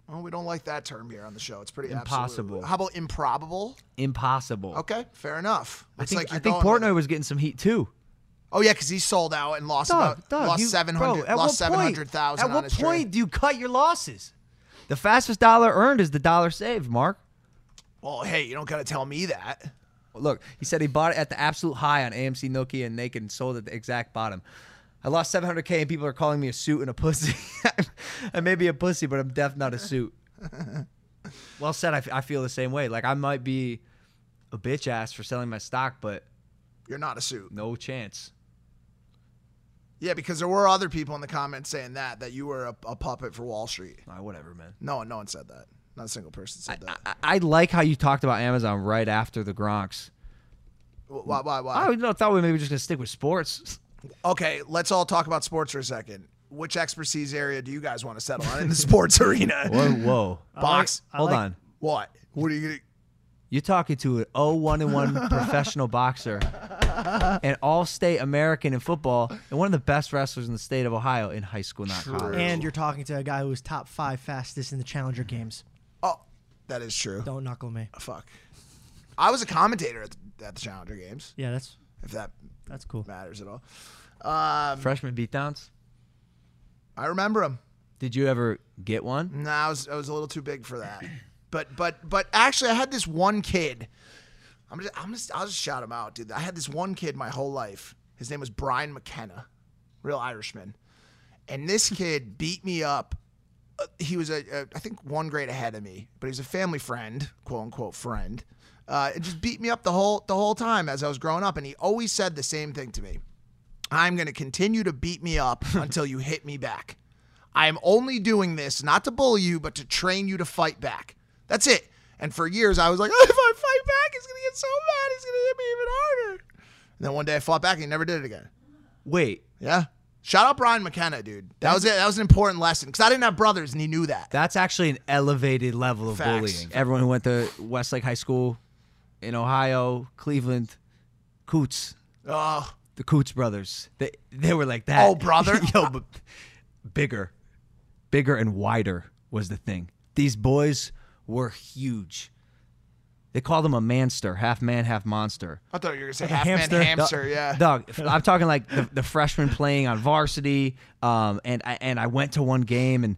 Well, we don't like that term here on the show. It's pretty Impossible. absolute. How about improbable? Impossible. Okay, fair enough. I It's think like I think Portnoy was getting some heat too. Oh yeah, because he sold out and lost Dog, about dog, lost seven hundred lost what seven point- hundred thousand At what point trade. do you cut your losses? The fastest dollar earned is the dollar saved, Mark. Well, hey, you don't gotta tell me that. Look, he said he bought it at the absolute high on AMC, Nokia, and Naked, and sold at the exact bottom. I lost 700k, and people are calling me a suit and a pussy. I may be a pussy, but I'm definitely not a suit. well said. I, f- I feel the same way. Like I might be a bitch ass for selling my stock, but You're not a suit. no chance. Yeah, because there were other people in the comments saying that that you were a, a puppet for Wall Street. Whatever, man. No one, no one said that. Not a single person said that. I, I like how you talked about Amazon right after the Gronks. why? Why? Why? I you know, thought we maybe just gonna stick with sports. Okay, let's all talk about sports for a second. Which expertise area do you guys want to settle on in the sports arena? Whoa, whoa. Box. Hold on. What? What are you gonna? You're talking to an 0-1 and 1 professional boxer, an all-state American in football, and one of the best wrestlers in the state of Ohio in high school, not college. And you're talking to a guy who was top five fastest in the Challenger games. Oh, that is true. Don't knuckle me. Fuck. I was a commentator at the, at the Challenger Games. Yeah, that's If that that's cool. matters at all. Um, Freshman beatdowns. I remember him. Did you ever get one? No, I was I was a little too big for that. But but but actually, I had this one kid. I'm just I'm just I'll just shout him out, dude. I had this one kid my whole life. His name was Brian McKenna, real Irishman, and this kid beat me up. Uh, He was a, a I think one grade ahead of me, but he was a family friend, quote unquote friend. Uh, it just beat me up the whole the whole time as I was growing up, and he always said the same thing to me. I'm going to continue to beat me up until you hit me back. I am only doing this not to bully you, but to train you to fight back. That's it. And for years, I was like, if I fight back, he's going to get so mad, he's going to hit me even harder. And then one day I fought back and he never did it again. Wait, Yeah. Shout out Brian McKenna, dude. That was it. That was an important lesson because I didn't have brothers and he knew that. that's actually an elevated level of Facts. bullying. Everyone who went to Westlake High School in Ohio, Cleveland, Coots, Oh, the Coots brothers, they they were like that. Oh, brother. Yo, but bigger, bigger and wider was the thing. These boys were huge. They called him a manster, half man, half monster. I thought you were gonna say Like half hamster? man hamster. Yeah. Dog, I'm talking like the, the freshman playing on varsity. Um, and I and I went to one game and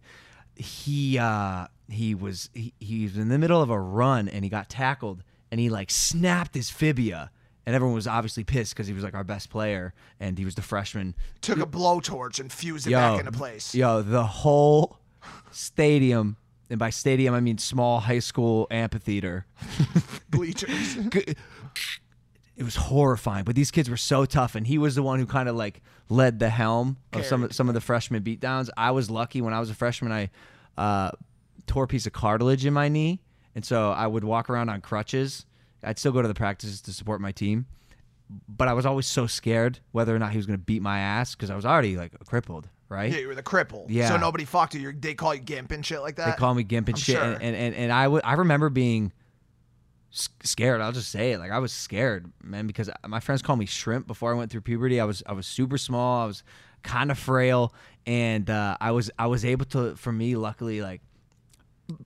he uh he was he, he was in the middle of a run and he got tackled and he like snapped his fibia and everyone was obviously pissed because he was like our best player and he was the freshman. Took a blowtorch and fused it Yo, back into place. Yo, the whole stadium, and by stadium I mean small high school amphitheater. Bleachers. it was horrifying. But these kids were so tough, and he was the one who kind of like led the helm of some of, some of the freshman beatdowns. I was lucky when I was a freshman. I uh, tore a piece of cartilage in my knee, and so I would walk around on crutches. I'd still go to the practices to support my team, but I was always so scared whether or not he was going to beat my ass because I was already like crippled. Right? Yeah, you were the cripple. Yeah. So nobody fucked you. You're, they call you gimp and shit like that. They call me gimp and I'm shit, sure. and, and and and I would I remember being scared. I'll just say it, like I was scared, man, because my friends called me shrimp before I went through puberty. I was I was super small. I was kind of frail, and uh, I was I was able to, for me, luckily, like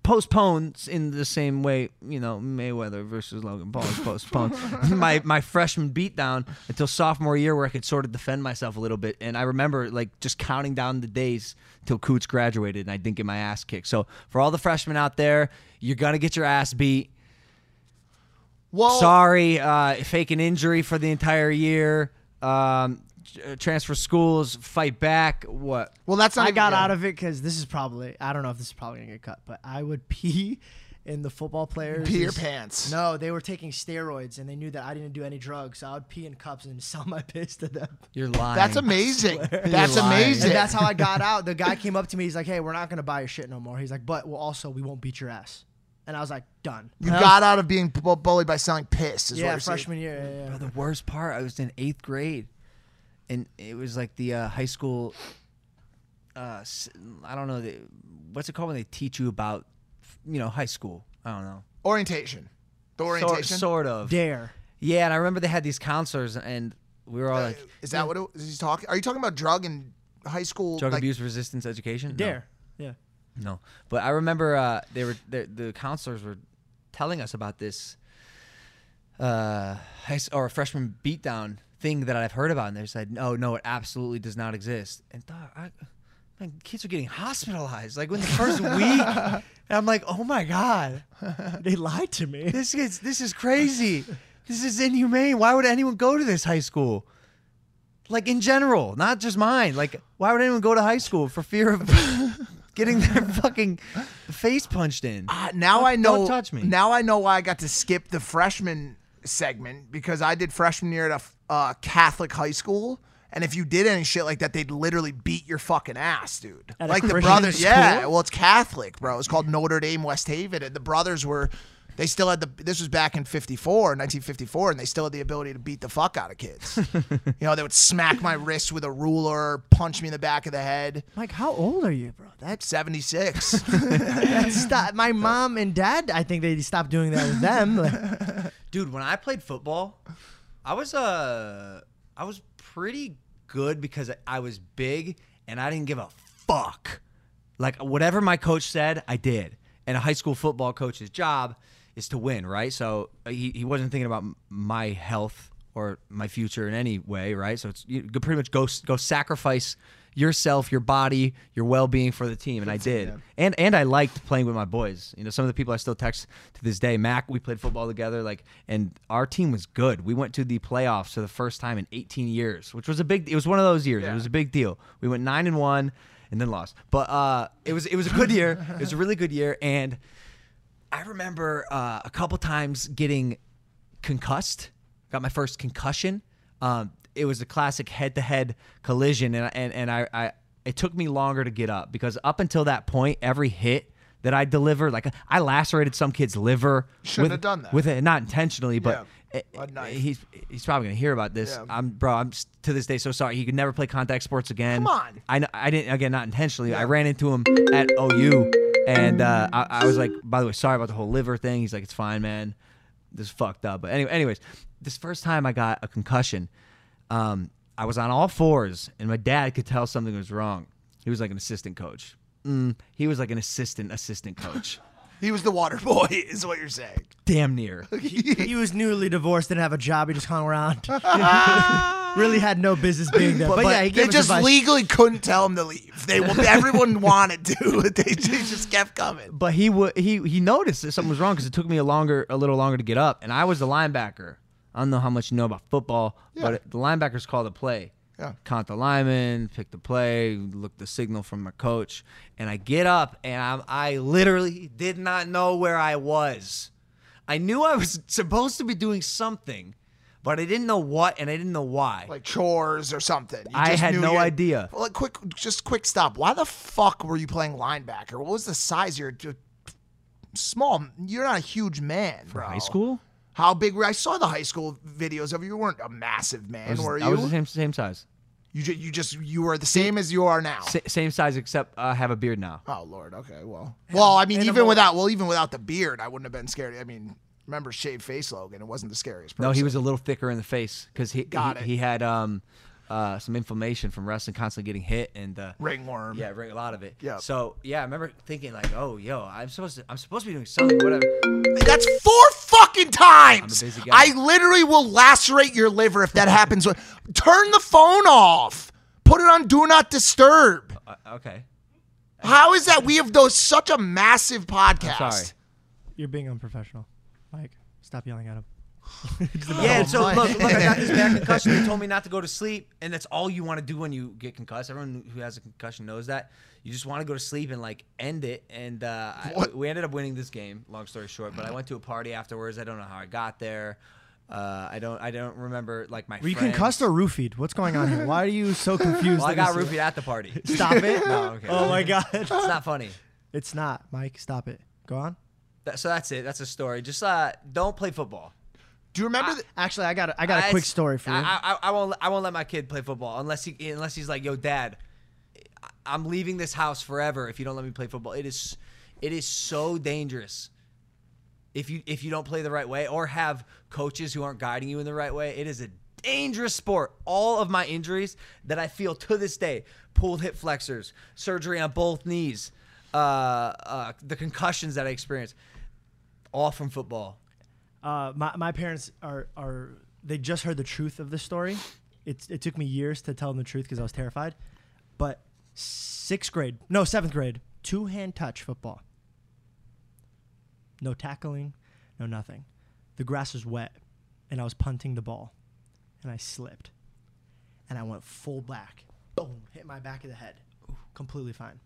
postpone in the same way you know Mayweather versus Logan Paul is postponed. My my freshman beatdown until sophomore year where I could sort of defend myself a little bit. And I remember like just counting down the days till Coots graduated and I didn't get my ass kicked. So for all the freshmen out there you're gonna get your ass beat. Well, sorry uh, fake an injury for the entire year. Um, Uh, transfer schools fight back what Well, that's not. I got yeah. out of it because this is probably I don't know if this is probably gonna get cut, but I would pee in the football players. Pee your pants. No, they were taking steroids and they knew that I didn't do any drugs, so I would pee in cups and sell my piss to them. you're lying That's amazing. That's You're lying. amazing. And that's how I got out. The guy came up to me. He's like, "Hey, we're not gonna buy your shit no more." He's like, "But well, also we won't beat your ass." And I was like, "Done." you And I got out of being bullied by selling piss. Is was, what yeah, you're saying. freshman year. Yeah, yeah. Bro, the worst part, I was in eighth grade, and it was like the uh, high school. Uh, s- I don't know the, what's it called when they teach you about, you know, high school. I don't know. Orientation. The Sort, orientation. sort of. Dare. Yeah, and I remember they had these counselors, and we were all like, is that what it, is he talking? Are you talking about drug and high school? drug like, abuse resistance education. No. Dare. Yeah. No, but I remember uh, they were the, the counselors were telling us about this uh, high, s- or freshman beatdown thing that I've heard about, and they said, "No, no, it absolutely does not exist." And dog, I, man, kids are getting hospitalized like in the first week, and I'm like, "Oh my god, They lied to me. this is this is crazy. This is inhumane. Why would anyone go to this high school?" Like in general, not just mine. Like, why would anyone go to high school for fear of getting their fucking face punched in? Ah, now Don't- I know. Don't touch me. Now I know why I got to skip the freshman segment because I did freshman year at a uh, Catholic high school. And if you did any shit like that, they'd literally beat your fucking ass, dude. At like the brothers, yeah. Well, it's Catholic, bro. It's called Notre Dame West Haven, and the brothers were. They still had the. This was back in '54, 1954, and they still had the ability to beat the fuck out of kids. you know, they would smack my wrist with a ruler, punch me in the back of the head. Mike, how old are you, bro? That's 76. that's stop. My mom and dad, I think they stopped doing that with them. Like, Dude, when I played football, I was uh I was pretty good because I was big and I didn't give a fuck. Like whatever my coach said, I did. And a high school football coach's job is to win, right? So uh, he, he wasn't thinking about my health or my future in any way, right? So it's you pretty much go go sacrifice yourself, your body, your well-being for the team, and I did. And and I liked playing with my boys. You know, some of the people I still text to this day. Mac, we played football together, like, and our team was good. We went to the playoffs for the first time in 18 years, which was a big. It was one of those years. It was a big deal. We went nine and one, and then lost. But uh, it was it was a good year. It was a really good year, and I remember uh, a couple times getting concussed. Got my first concussion. Um, it was a classic head-to-head collision, and and and I, I it took me longer to get up because up until that point, every hit that I delivered, like I lacerated some kid's liver. Shouldn't with, have done that. with it, not intentionally, but Yeah. knife. he's he's probably gonna hear about this. Yeah. I'm bro. I'm to this day so sorry. He could never play contact sports again. Come on. I know. I didn't again. Not intentionally. I ran into him at OU, and uh, I, I was like, by the way, sorry about the whole liver thing. He's like, it's fine, man. This is fucked up. But anyway, anyways, this first time I got a concussion, um, I was on all fours, and my dad could tell something was wrong. He was like an assistant coach. Mm, he was like an assistant assistant coach. He was the water boy, is what you're saying. Damn near. he, he was newly divorced, didn't have a job. He just hung around. really had no business being there. But, yeah, he gave they just advice. legally couldn't tell him to leave. They everyone wanted to. They, they just kept coming. But he would he he noticed that something was wrong because it took me a longer a little longer to get up, and I was the linebacker. I don't know how much you know about football, but the linebackers call the play. Yeah. Count the lineman, pick the play, look the signal from my coach, and I get up and I'm, I literally did not know where I was. I knew I was supposed to be doing something, but I didn't know what and I didn't know why. Like chores or something. You I had no idea. Well, like quick, just quick stop. Why the fuck were you playing linebacker? What was the size? You're small. You're not a huge man, For bro. high school, How big were I saw the high school videos of you. You weren't a massive man, I was, were you? I was the same same size. You just, you just you were the same as you are now. Sa- same size except I have a beard now. Oh Lord. Okay. Well. Well, I mean, And even without well, even without the beard, I wouldn't have been scared. I mean, remember shave face Logan? It wasn't the scariest. Person. No, he was a little thicker in the face because he Got he, it. he had um uh some inflammation from wrestling, constantly getting hit and uh, ringworm. Yeah, ring, a lot of it. Yeah. So yeah, I remember thinking like, oh, yo, I'm supposed to I'm supposed to be doing something, whatever. That's four fucking times. I'm a busy guy. I literally will lacerate your liver if that happens. Turn the phone off. Put it on do not disturb. Uh, okay. How is that? We have those such a massive podcast. sorry. You're being unprofessional. Mike, stop yelling at him. Yeah, and so look, look, I got this bad concussion. They told me not to go to sleep, and that's all you want to do when you get concussed. Everyone who has a concussion knows that. You just want to go to sleep and like end it. And uh, I, we ended up winning this game. Long story short, but I went to a party afterwards. I don't know how I got there. Uh, I don't. I don't remember like my. Were you friends. concussed or roofied? What's going on here? Why are you so confused? Well, I got roofied at the party. Stop it. No, okay. Oh my god. It's not funny. It's not, Mike. Stop it. Go on. That- so that's it. That's a story. Just uh, don't play football. Do you remember? the, Actually, I got a, I got a I- quick story for you. I, I, I won't. I won't let my kid play football unless he unless he's like, yo, dad, I- I'm leaving this house forever if you don't let me play football. It is, it is so dangerous. If you if you don't play the right way or have coaches who aren't guiding you in the right way, it is a dangerous sport. All of my injuries that I feel to this day, pulled hip flexors, surgery on both knees, uh, uh, the concussions that I experienced, all from football. Uh, my my parents are are they just heard the truth of this story. It's it took me years to tell them the truth because I was terrified. But sixth grade, no seventh grade, two hand touch football. No tackling, no nothing. The grass was wet, and I was punting the ball, and I slipped, and I went full back. Boom! Hit my back of the head. Completely fine.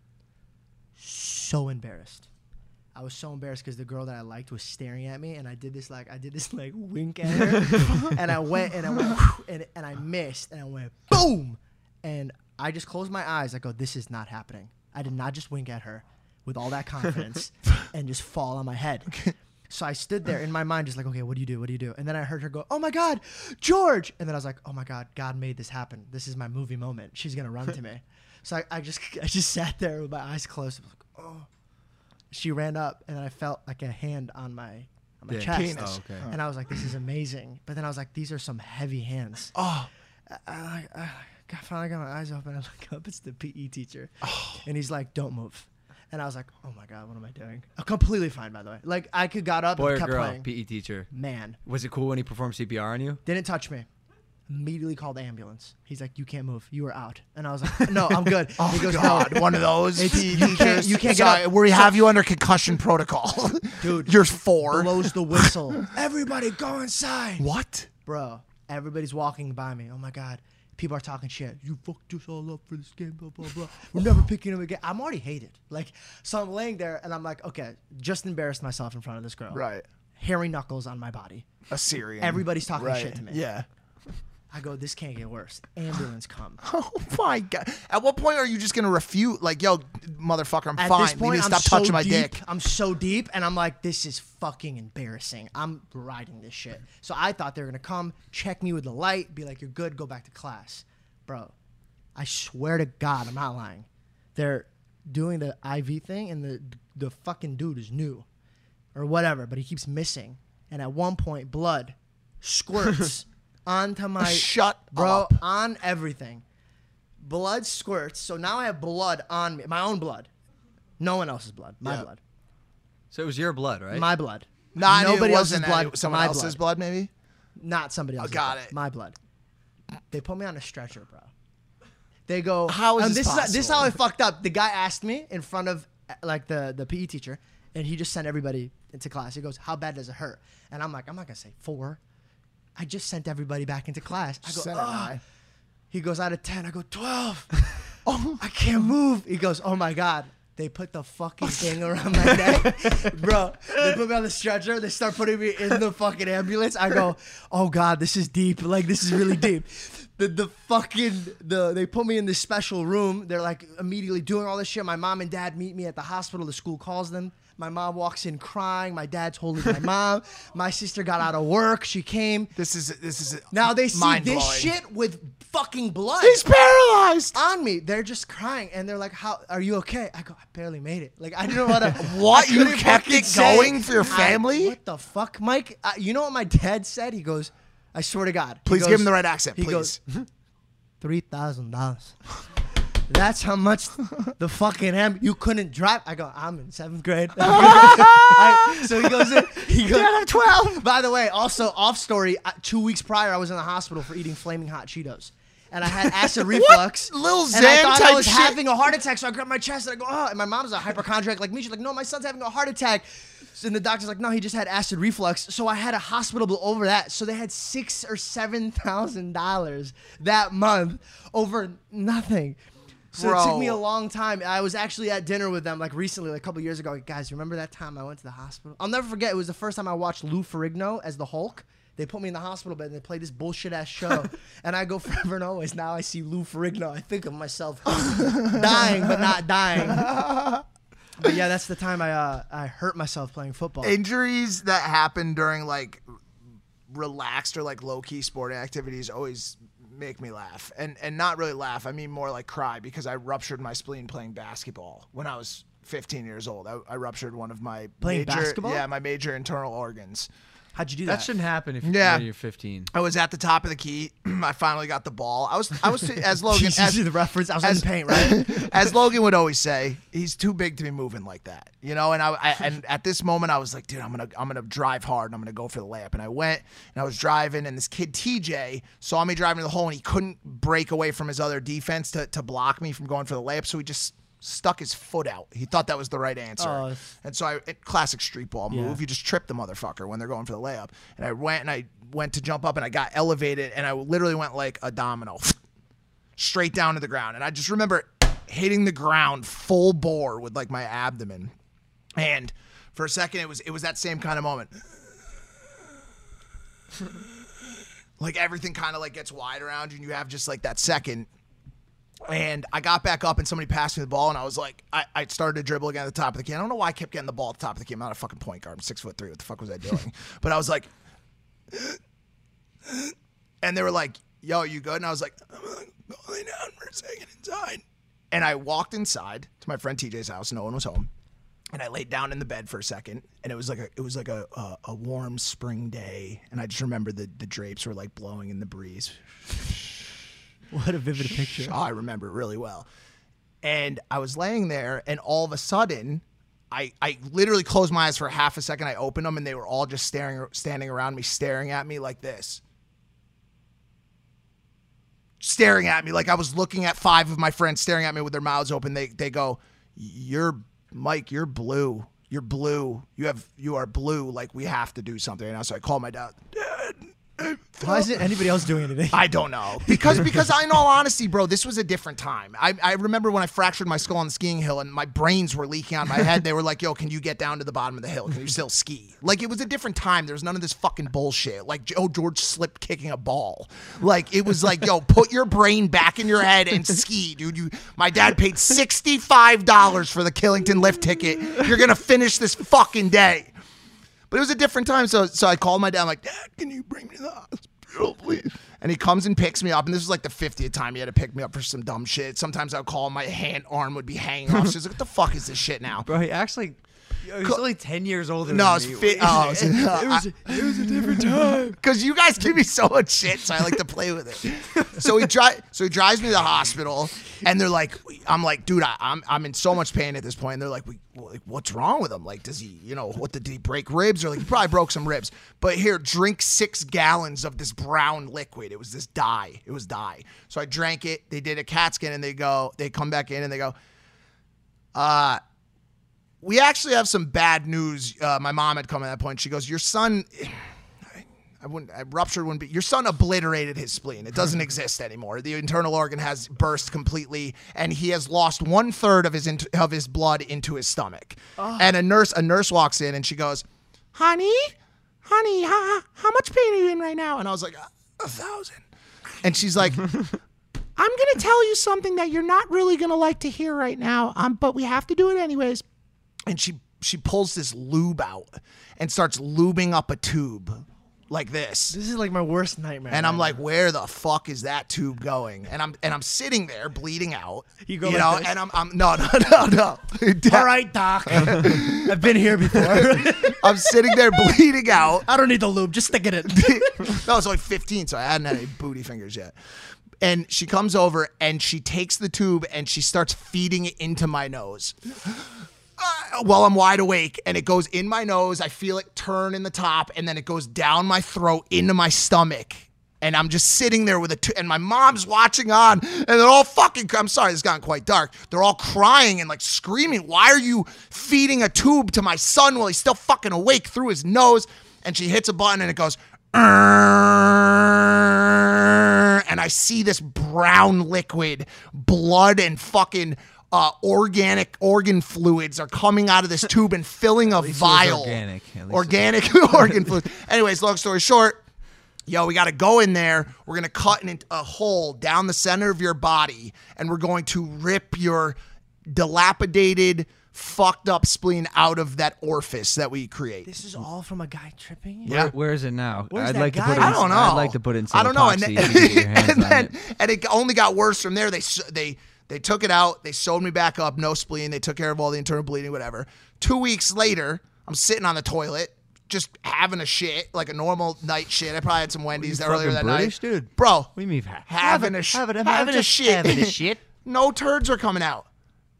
So embarrassed. I was so embarrassed because the girl that I liked was staring at me, and I did this like I did this like wink at her, and I went and I went and, and I missed, and I went boom, and I just closed my eyes. I go, this is not happening. I did not just wink at her with all that confidence and just fall on my head. So I stood there in my mind, just like, okay, what do you do? What do you do? And then I heard her go, oh my God, George. And then I was like, oh my God, God made this happen. This is my movie moment. She's going to run to me. So I, I just I just sat there with my eyes closed. I was like, oh. She ran up, and then I felt like a hand on my on my Yeah. chest. Penis. Oh, okay. And I was like, this is amazing. But then I was like, these are some heavy hands. oh, I, I, I got, finally got my eyes open. I look up. It's the PE teacher, Oh. and he's like, "Don't move." And I was like, "Oh my god, what am I doing?" I'm completely fine, by the way. Like I could got up Boy and or kept girl, playing. PE teacher. Man, Was it cool when he performed CPR on you? didn't touch me. Immediately called the ambulance. He's like, "You can't move. You are out." And I was like, "No, I'm good." oh he goes, God, "No." one of those. It's- you can't- you can't get up. we So- have you under concussion protocol, Dude, You're four. blows the whistle. Everybody go inside. What? bro. Everybody's walking by me. Oh my god. People are talking shit. You fucked us all up for this game, blah blah blah. We're never picking him again. I'm already hated. Like, so I'm laying there and I'm like, okay, just embarrassed myself in front of this girl. Right. Hairy knuckles on my body. Assyrian. Everybody's talking right. shit to me. Yeah. I go, this can't get worse. Ambulance come. Oh my god! At what point are you just gonna refute? Like, yo, motherfucker, I'm At fine. this you need to stop so touching my deep, dick. I'm so deep, and I'm like, this is fucking embarrassing. I'm riding this shit. So I thought they were gonna come, check me with the light, be like, you're good, go back to class. Bro, I swear to God, I'm not lying. They're doing the IV thing, and the the fucking dude is new, or whatever, but he keeps missing. And at one point, blood squirts onto my Shut bro up. on everything. Blood squirts. So now I have blood on me, my own blood. No one else's blood. My Yeah. blood. So it was your blood, right? My blood. Nah, I knew it Nobody else's wasn't blood. It someone my else's blood, maybe. Not somebody else's. got blood. it. My blood. They put me on a stretcher, bro. They go. How is and this this is this is how I fucked up. The guy asked me in front of uh, like the the PE teacher, and he just sent everybody into class. He goes, "How bad does it hurt?" And I'm like, "I'm not gonna say four. I just sent everybody back into class." I go, Sent it "Ugh." high. He goes out of 10. I go, 12. oh, I can't move. He goes, oh my God. They put the fucking thing around my neck. Bro, they put me on the stretcher. They start putting me in the fucking ambulance. I go, oh God, this is deep. Like, this is really deep. The, the fucking, the they put me in this special room. They're like immediately doing all this shit. My mom and dad meet me at the hospital. The school calls them. My mom walks in crying. My dad's holding my mom. My sister got out of work. She came. This is this is Now they see this shit with fucking blood. He's paralyzed on me. They're just crying and they're like, "How are you okay?" I go, "I barely made it." Like I didn't know what. To, What? I You kept it say. going for your I- family? what the fuck, Mike? Uh, you know what my dad said? He goes, "I swear to God." Please goes- give him the right accent, He please. goes, three thousand dollars. That's how much the fucking am. You couldn't drive. I go. I'm in seventh grade. I- so he goes. In, he goes. Dad, I'm 12. By the way, also off story. uh, Two weeks prior, I was in the hospital for eating flaming hot Cheetos, and I had acid reflux. Lil and I Xan thought I was shit? having a heart attack, so I grabbed my chest and I go, oh. And my mom's a hypochondriac like me. She's like, no, my son's having a heart attack. And the doctor's like, no, he just had acid reflux. So I had a hospital bill over that. So they had six or seven thousand dollars that month over nothing. So it took me a long time. I was actually at dinner with them like recently, like a couple years ago. Like, Guys, remember that time I went to the hospital? I'll never forget. It was the first time I watched Lou Ferrigno as the Hulk. They put me in the hospital bed and they played this bullshit ass show. and I go forever and always. Now I see Lou Ferrigno. I think of myself dying, but not dying. But yeah, that's the time I uh, I hurt myself playing football. Injuries that happen during like relaxed or like low key sporting activities always make me laugh, and and not really laugh. I mean more like cry because I ruptured my spleen playing basketball when I was 15 years old. I, I ruptured one of my Playing major, basketball? Yeah, my major internal organs. How'd you do That that? shouldn't happen if Yeah. you're 15. I was at the top of the key. I finally got the ball. I was I was as Logan You as, the reference? I was as- in paint, right? as Logan would always say, he's too big to be moving like that, you know. And I, I and at this moment, I was like, dude, I'm gonna I'm gonna drive hard and I'm gonna go for the layup. And I went and I was driving, and this kid TJ saw me driving to the hole, and he couldn't break away from his other defense to to block me from going for the layup, so he just stuck his foot out. He thought that was the right answer. Oh, and so I it, classic street ball Yeah. move. You just trip the motherfucker when they're going for the layup. And I went and I went to jump up and I got elevated and I literally went like a domino straight down to the ground. And I just remember hitting the ground full bore with like my abdomen. And for a second it was it was that same kind of moment. like everything kind of like gets wide around you and you have just like that second and I got back up and somebody passed me the ball and I was like, I, I started to dribble again at the top of the key. I don't know why I kept getting the ball at the top of the key. I'm not a fucking point guard. I'm six foot three. What the fuck was I doing? but I was like, and they were like, yo, you good? And I was like, I'm gonna go lay down for a second inside. And I walked inside to my friend TJ's house. No one was home. And I laid down in the bed for a second, and it was like a it was like a a, a warm spring day, and I just remember the the drapes were like blowing in the breeze. What a vivid picture. I remember it really well. And I was laying there, and all of a sudden, I, I literally closed my eyes for half a second. I opened them, and they were all just staring, standing around me, staring at me like this. Staring at me like I was looking at five of my friends staring at me with their mouths open. They they go, "You're Mike. You're blue. You're blue. You have you are blue. Like we have to do something." And so I called my dad. Dad, Why isn't anybody else doing anything? I don't know because because in all honesty, bro, this was a different time. I, I remember when I fractured my skull on the skiing hill and my brains were leaking out of my head. They were like, "Yo, can you get down to the bottom of the hill? Can you still ski?" Like it was a different time. There was none of this fucking bullshit. Like Joe oh, George slipped kicking a ball. Like it was like, "Yo, put your brain back in your head and ski, dude." You, my dad paid sixty five dollars for the Killington lift ticket. You're gonna finish this fucking day. But it was a different time. So so I called my dad. I'm like, Dad, can you bring me to the hospital, please? And he comes and picks me up. And this was like the 50th time he had to pick me up for some dumb shit. Sometimes I'd call him, my hand arm would be hanging off. She's like, what the fuck is this shit now? Bro, he actually. He's Co- only ten years older. No, than it's me. fit. Oh, it, it, was, it was a different time. Because you guys give me so much shit, so I like to play with it. So he dri- so he drives me to the hospital, and they're like, I'm like, dude, I, I'm I'm in so much pain at this point. And they're like, we, like, what's wrong with him? Like, does he, you know, what did he break ribs or like he probably broke some ribs? But here, drink six gallons of this brown liquid. It was this dye. It was dye. So I drank it. They did a CAT scan, and they go, they come back in, and they go, uh we actually have some bad news. Uh, my mom had come at that point. She goes, "Your son, I wouldn't, I ruptured wouldn't be. Your son obliterated his spleen. It doesn't exist anymore. The internal organ has burst completely, and he has lost one third of his int- of his blood into his stomach. And a nurse, a nurse walks in, and she goes, "Honey, honey, how, how much pain are you in right now?" And I was like, "A, a thousand. And she's like. I'm gonna tell you something that you're not really gonna like to hear right now, um, but we have to do it anyways and she she pulls this lube out and starts lubing up a tube like this. This is like my worst nightmare. And I'm right like, where the fuck is that tube going? And I'm and I'm sitting there bleeding out. You go you like know, this? and I'm I'm no no no no. All right, doc. I've been here before. I'm sitting there bleeding out. I don't need the lube. Just stick it in. no, I was only 15, so I hadn't had any booty fingers yet. And she comes over and she takes the tube and she starts feeding it into my nose. Uh, while I'm wide awake, and it goes in my nose. I feel it turn in the top, and then it goes down my throat into my stomach. And I'm just sitting there with a, t- and my mom's watching on, and they're all fucking. I'm sorry, it's gotten quite dark. They're all crying and like screaming. Why are you feeding a tube to my son while he's still fucking awake through his nose? And she hits a button, and it goes. And I see this brown liquid, blood and fucking uh, organic organ fluids are coming out of this tube and filling a least it was vial. organic. At least Organic organ fluid. Anyways, long story short, yo, we got to go in there. We're going to cut in a hole down the center of your body and we're going to rip your dilapidated, fucked up spleen out of that orifice that we create. This is all from a guy tripping. Yeah. Where, where is it now? Where's I'd that like to put it. In, I don't know. I'd like to put in some I don't know. And then, if you can get your hands and, then it. and it only got worse from there. They they they took it out. They sewed me back up. No spleen. They took care of all the internal bleeding. Whatever. Two weeks later, I'm sitting on the toilet. Just having a shit, like a normal night shit. I probably had some Wendy's You earlier that British, night. dude? Bro, What do you mean? ha- having a sh- having a- having a shit. having a shit. no turds are coming out.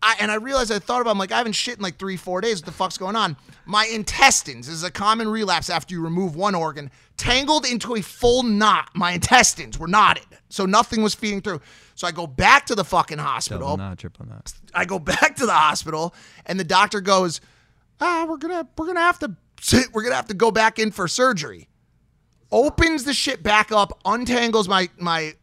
I, and I realized I thought about. I'm like I haven't shit in like three, four days. What the fuck's going on? My intestines this is a common relapse after you remove one organ, tangled into a full knot. My intestines were knotted, so nothing was feeding through. So I go back to the fucking hospital. Double knot, triple knot. I go back to the hospital, and the doctor goes, "Ah, we're gonna we're gonna have to sit, we're gonna have to go back in for surgery." Opens the shit back up, untangles my my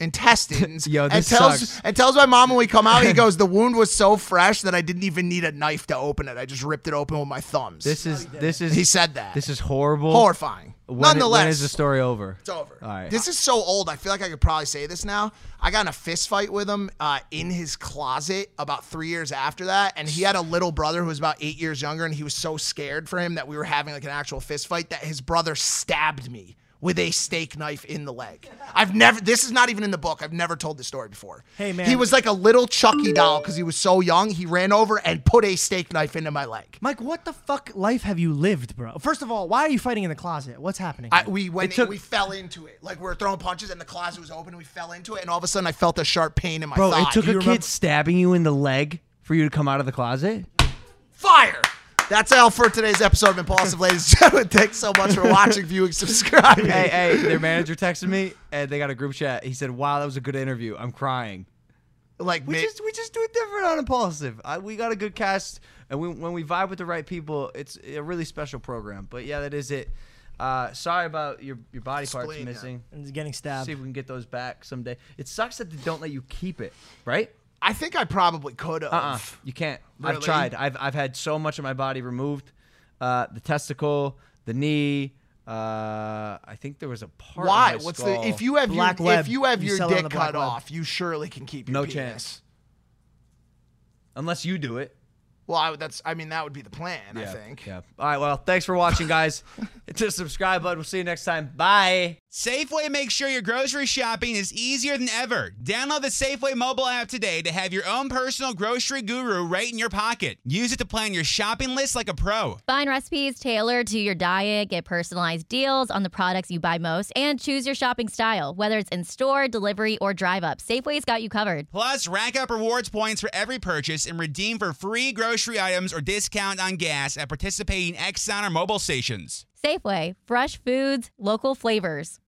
intestines, Yo, and this tells sucks. and tells my mom when we come out, he goes, "The wound was so fresh that I didn't even need a knife to open it. I just ripped it open with my thumbs." This is this is. He said that. This is horrible. horrifying. When, Nonetheless, when is the story over? it's over. All right. This is so old. I feel like I could probably say this now. I got in a fist fight with him uh, in his closet about three years after that, and he had a little brother who was about eight years younger, and he was so scared for him that we were having like an actual fist fight that his brother stabbed me with a steak knife in the leg. I've never. This is not even in the book. I've never told this story before. Hey, man. He was like a little Chucky doll because he was so young. He ran over and put a steak knife into my leg. Mike, what the fuck life have you lived, bro? First of all, why are you fighting in the closet? What's happening? I, we went. took- we fell into it. Like we were throwing punches, and the closet was open. and We fell into it, and all of a sudden, I felt a sharp pain in my Bro, thigh. it took Do a kid stabbing you in the leg for you to come out of the closet. fire. That's all for today's episode of Impaulsive, ladies and gentlemen. Thanks so much for watching, viewing, subscribing. hey, hey, their manager texted me and they got a group chat. He said, "Wow, that was a good interview. I'm crying." Like We mi- just we just do it different on Impaulsive. I, we got a good cast, and we, when we vibe with the right people, it's a really special program. But yeah, that is it. Uh, sorry about your your body parts Spleen, yeah. missing. And it's getting stabbed. See if we can get those back someday. It sucks that they don't let you keep it, right? I think I probably could have. Uh-uh. You can't. I've tried. I've I've had so much of my body removed. Uh, the testicle, the knee. Uh, I think there was a part. of Why? my What's skull. the if you have Black your web. if you have You your sell it on dick cut web. off, you surely can keep your dick. no penis. chance? Unless you do it. Well, I, would- that's I mean that would be the plan. I think. Yeah. All right. Well, thanks for watching, guys. Hit the subscribe button. We'll see you next time. Bye. Safeway makes sure your grocery shopping is easier than ever. Download the Safeway Mobil app today to have your own personal grocery guru right in your pocket. Use it to plan your shopping list like a pro. Find recipes tailored to your diet, get personalized deals on the products you buy most, and choose your shopping style, whether it's in store, delivery, or drive up. Safeway's got you covered. Plus, rack up rewards points for every purchase and redeem for free grocery items or discount on gas at participating Exxon or mobile stations. Safeway, fresh foods, local flavors.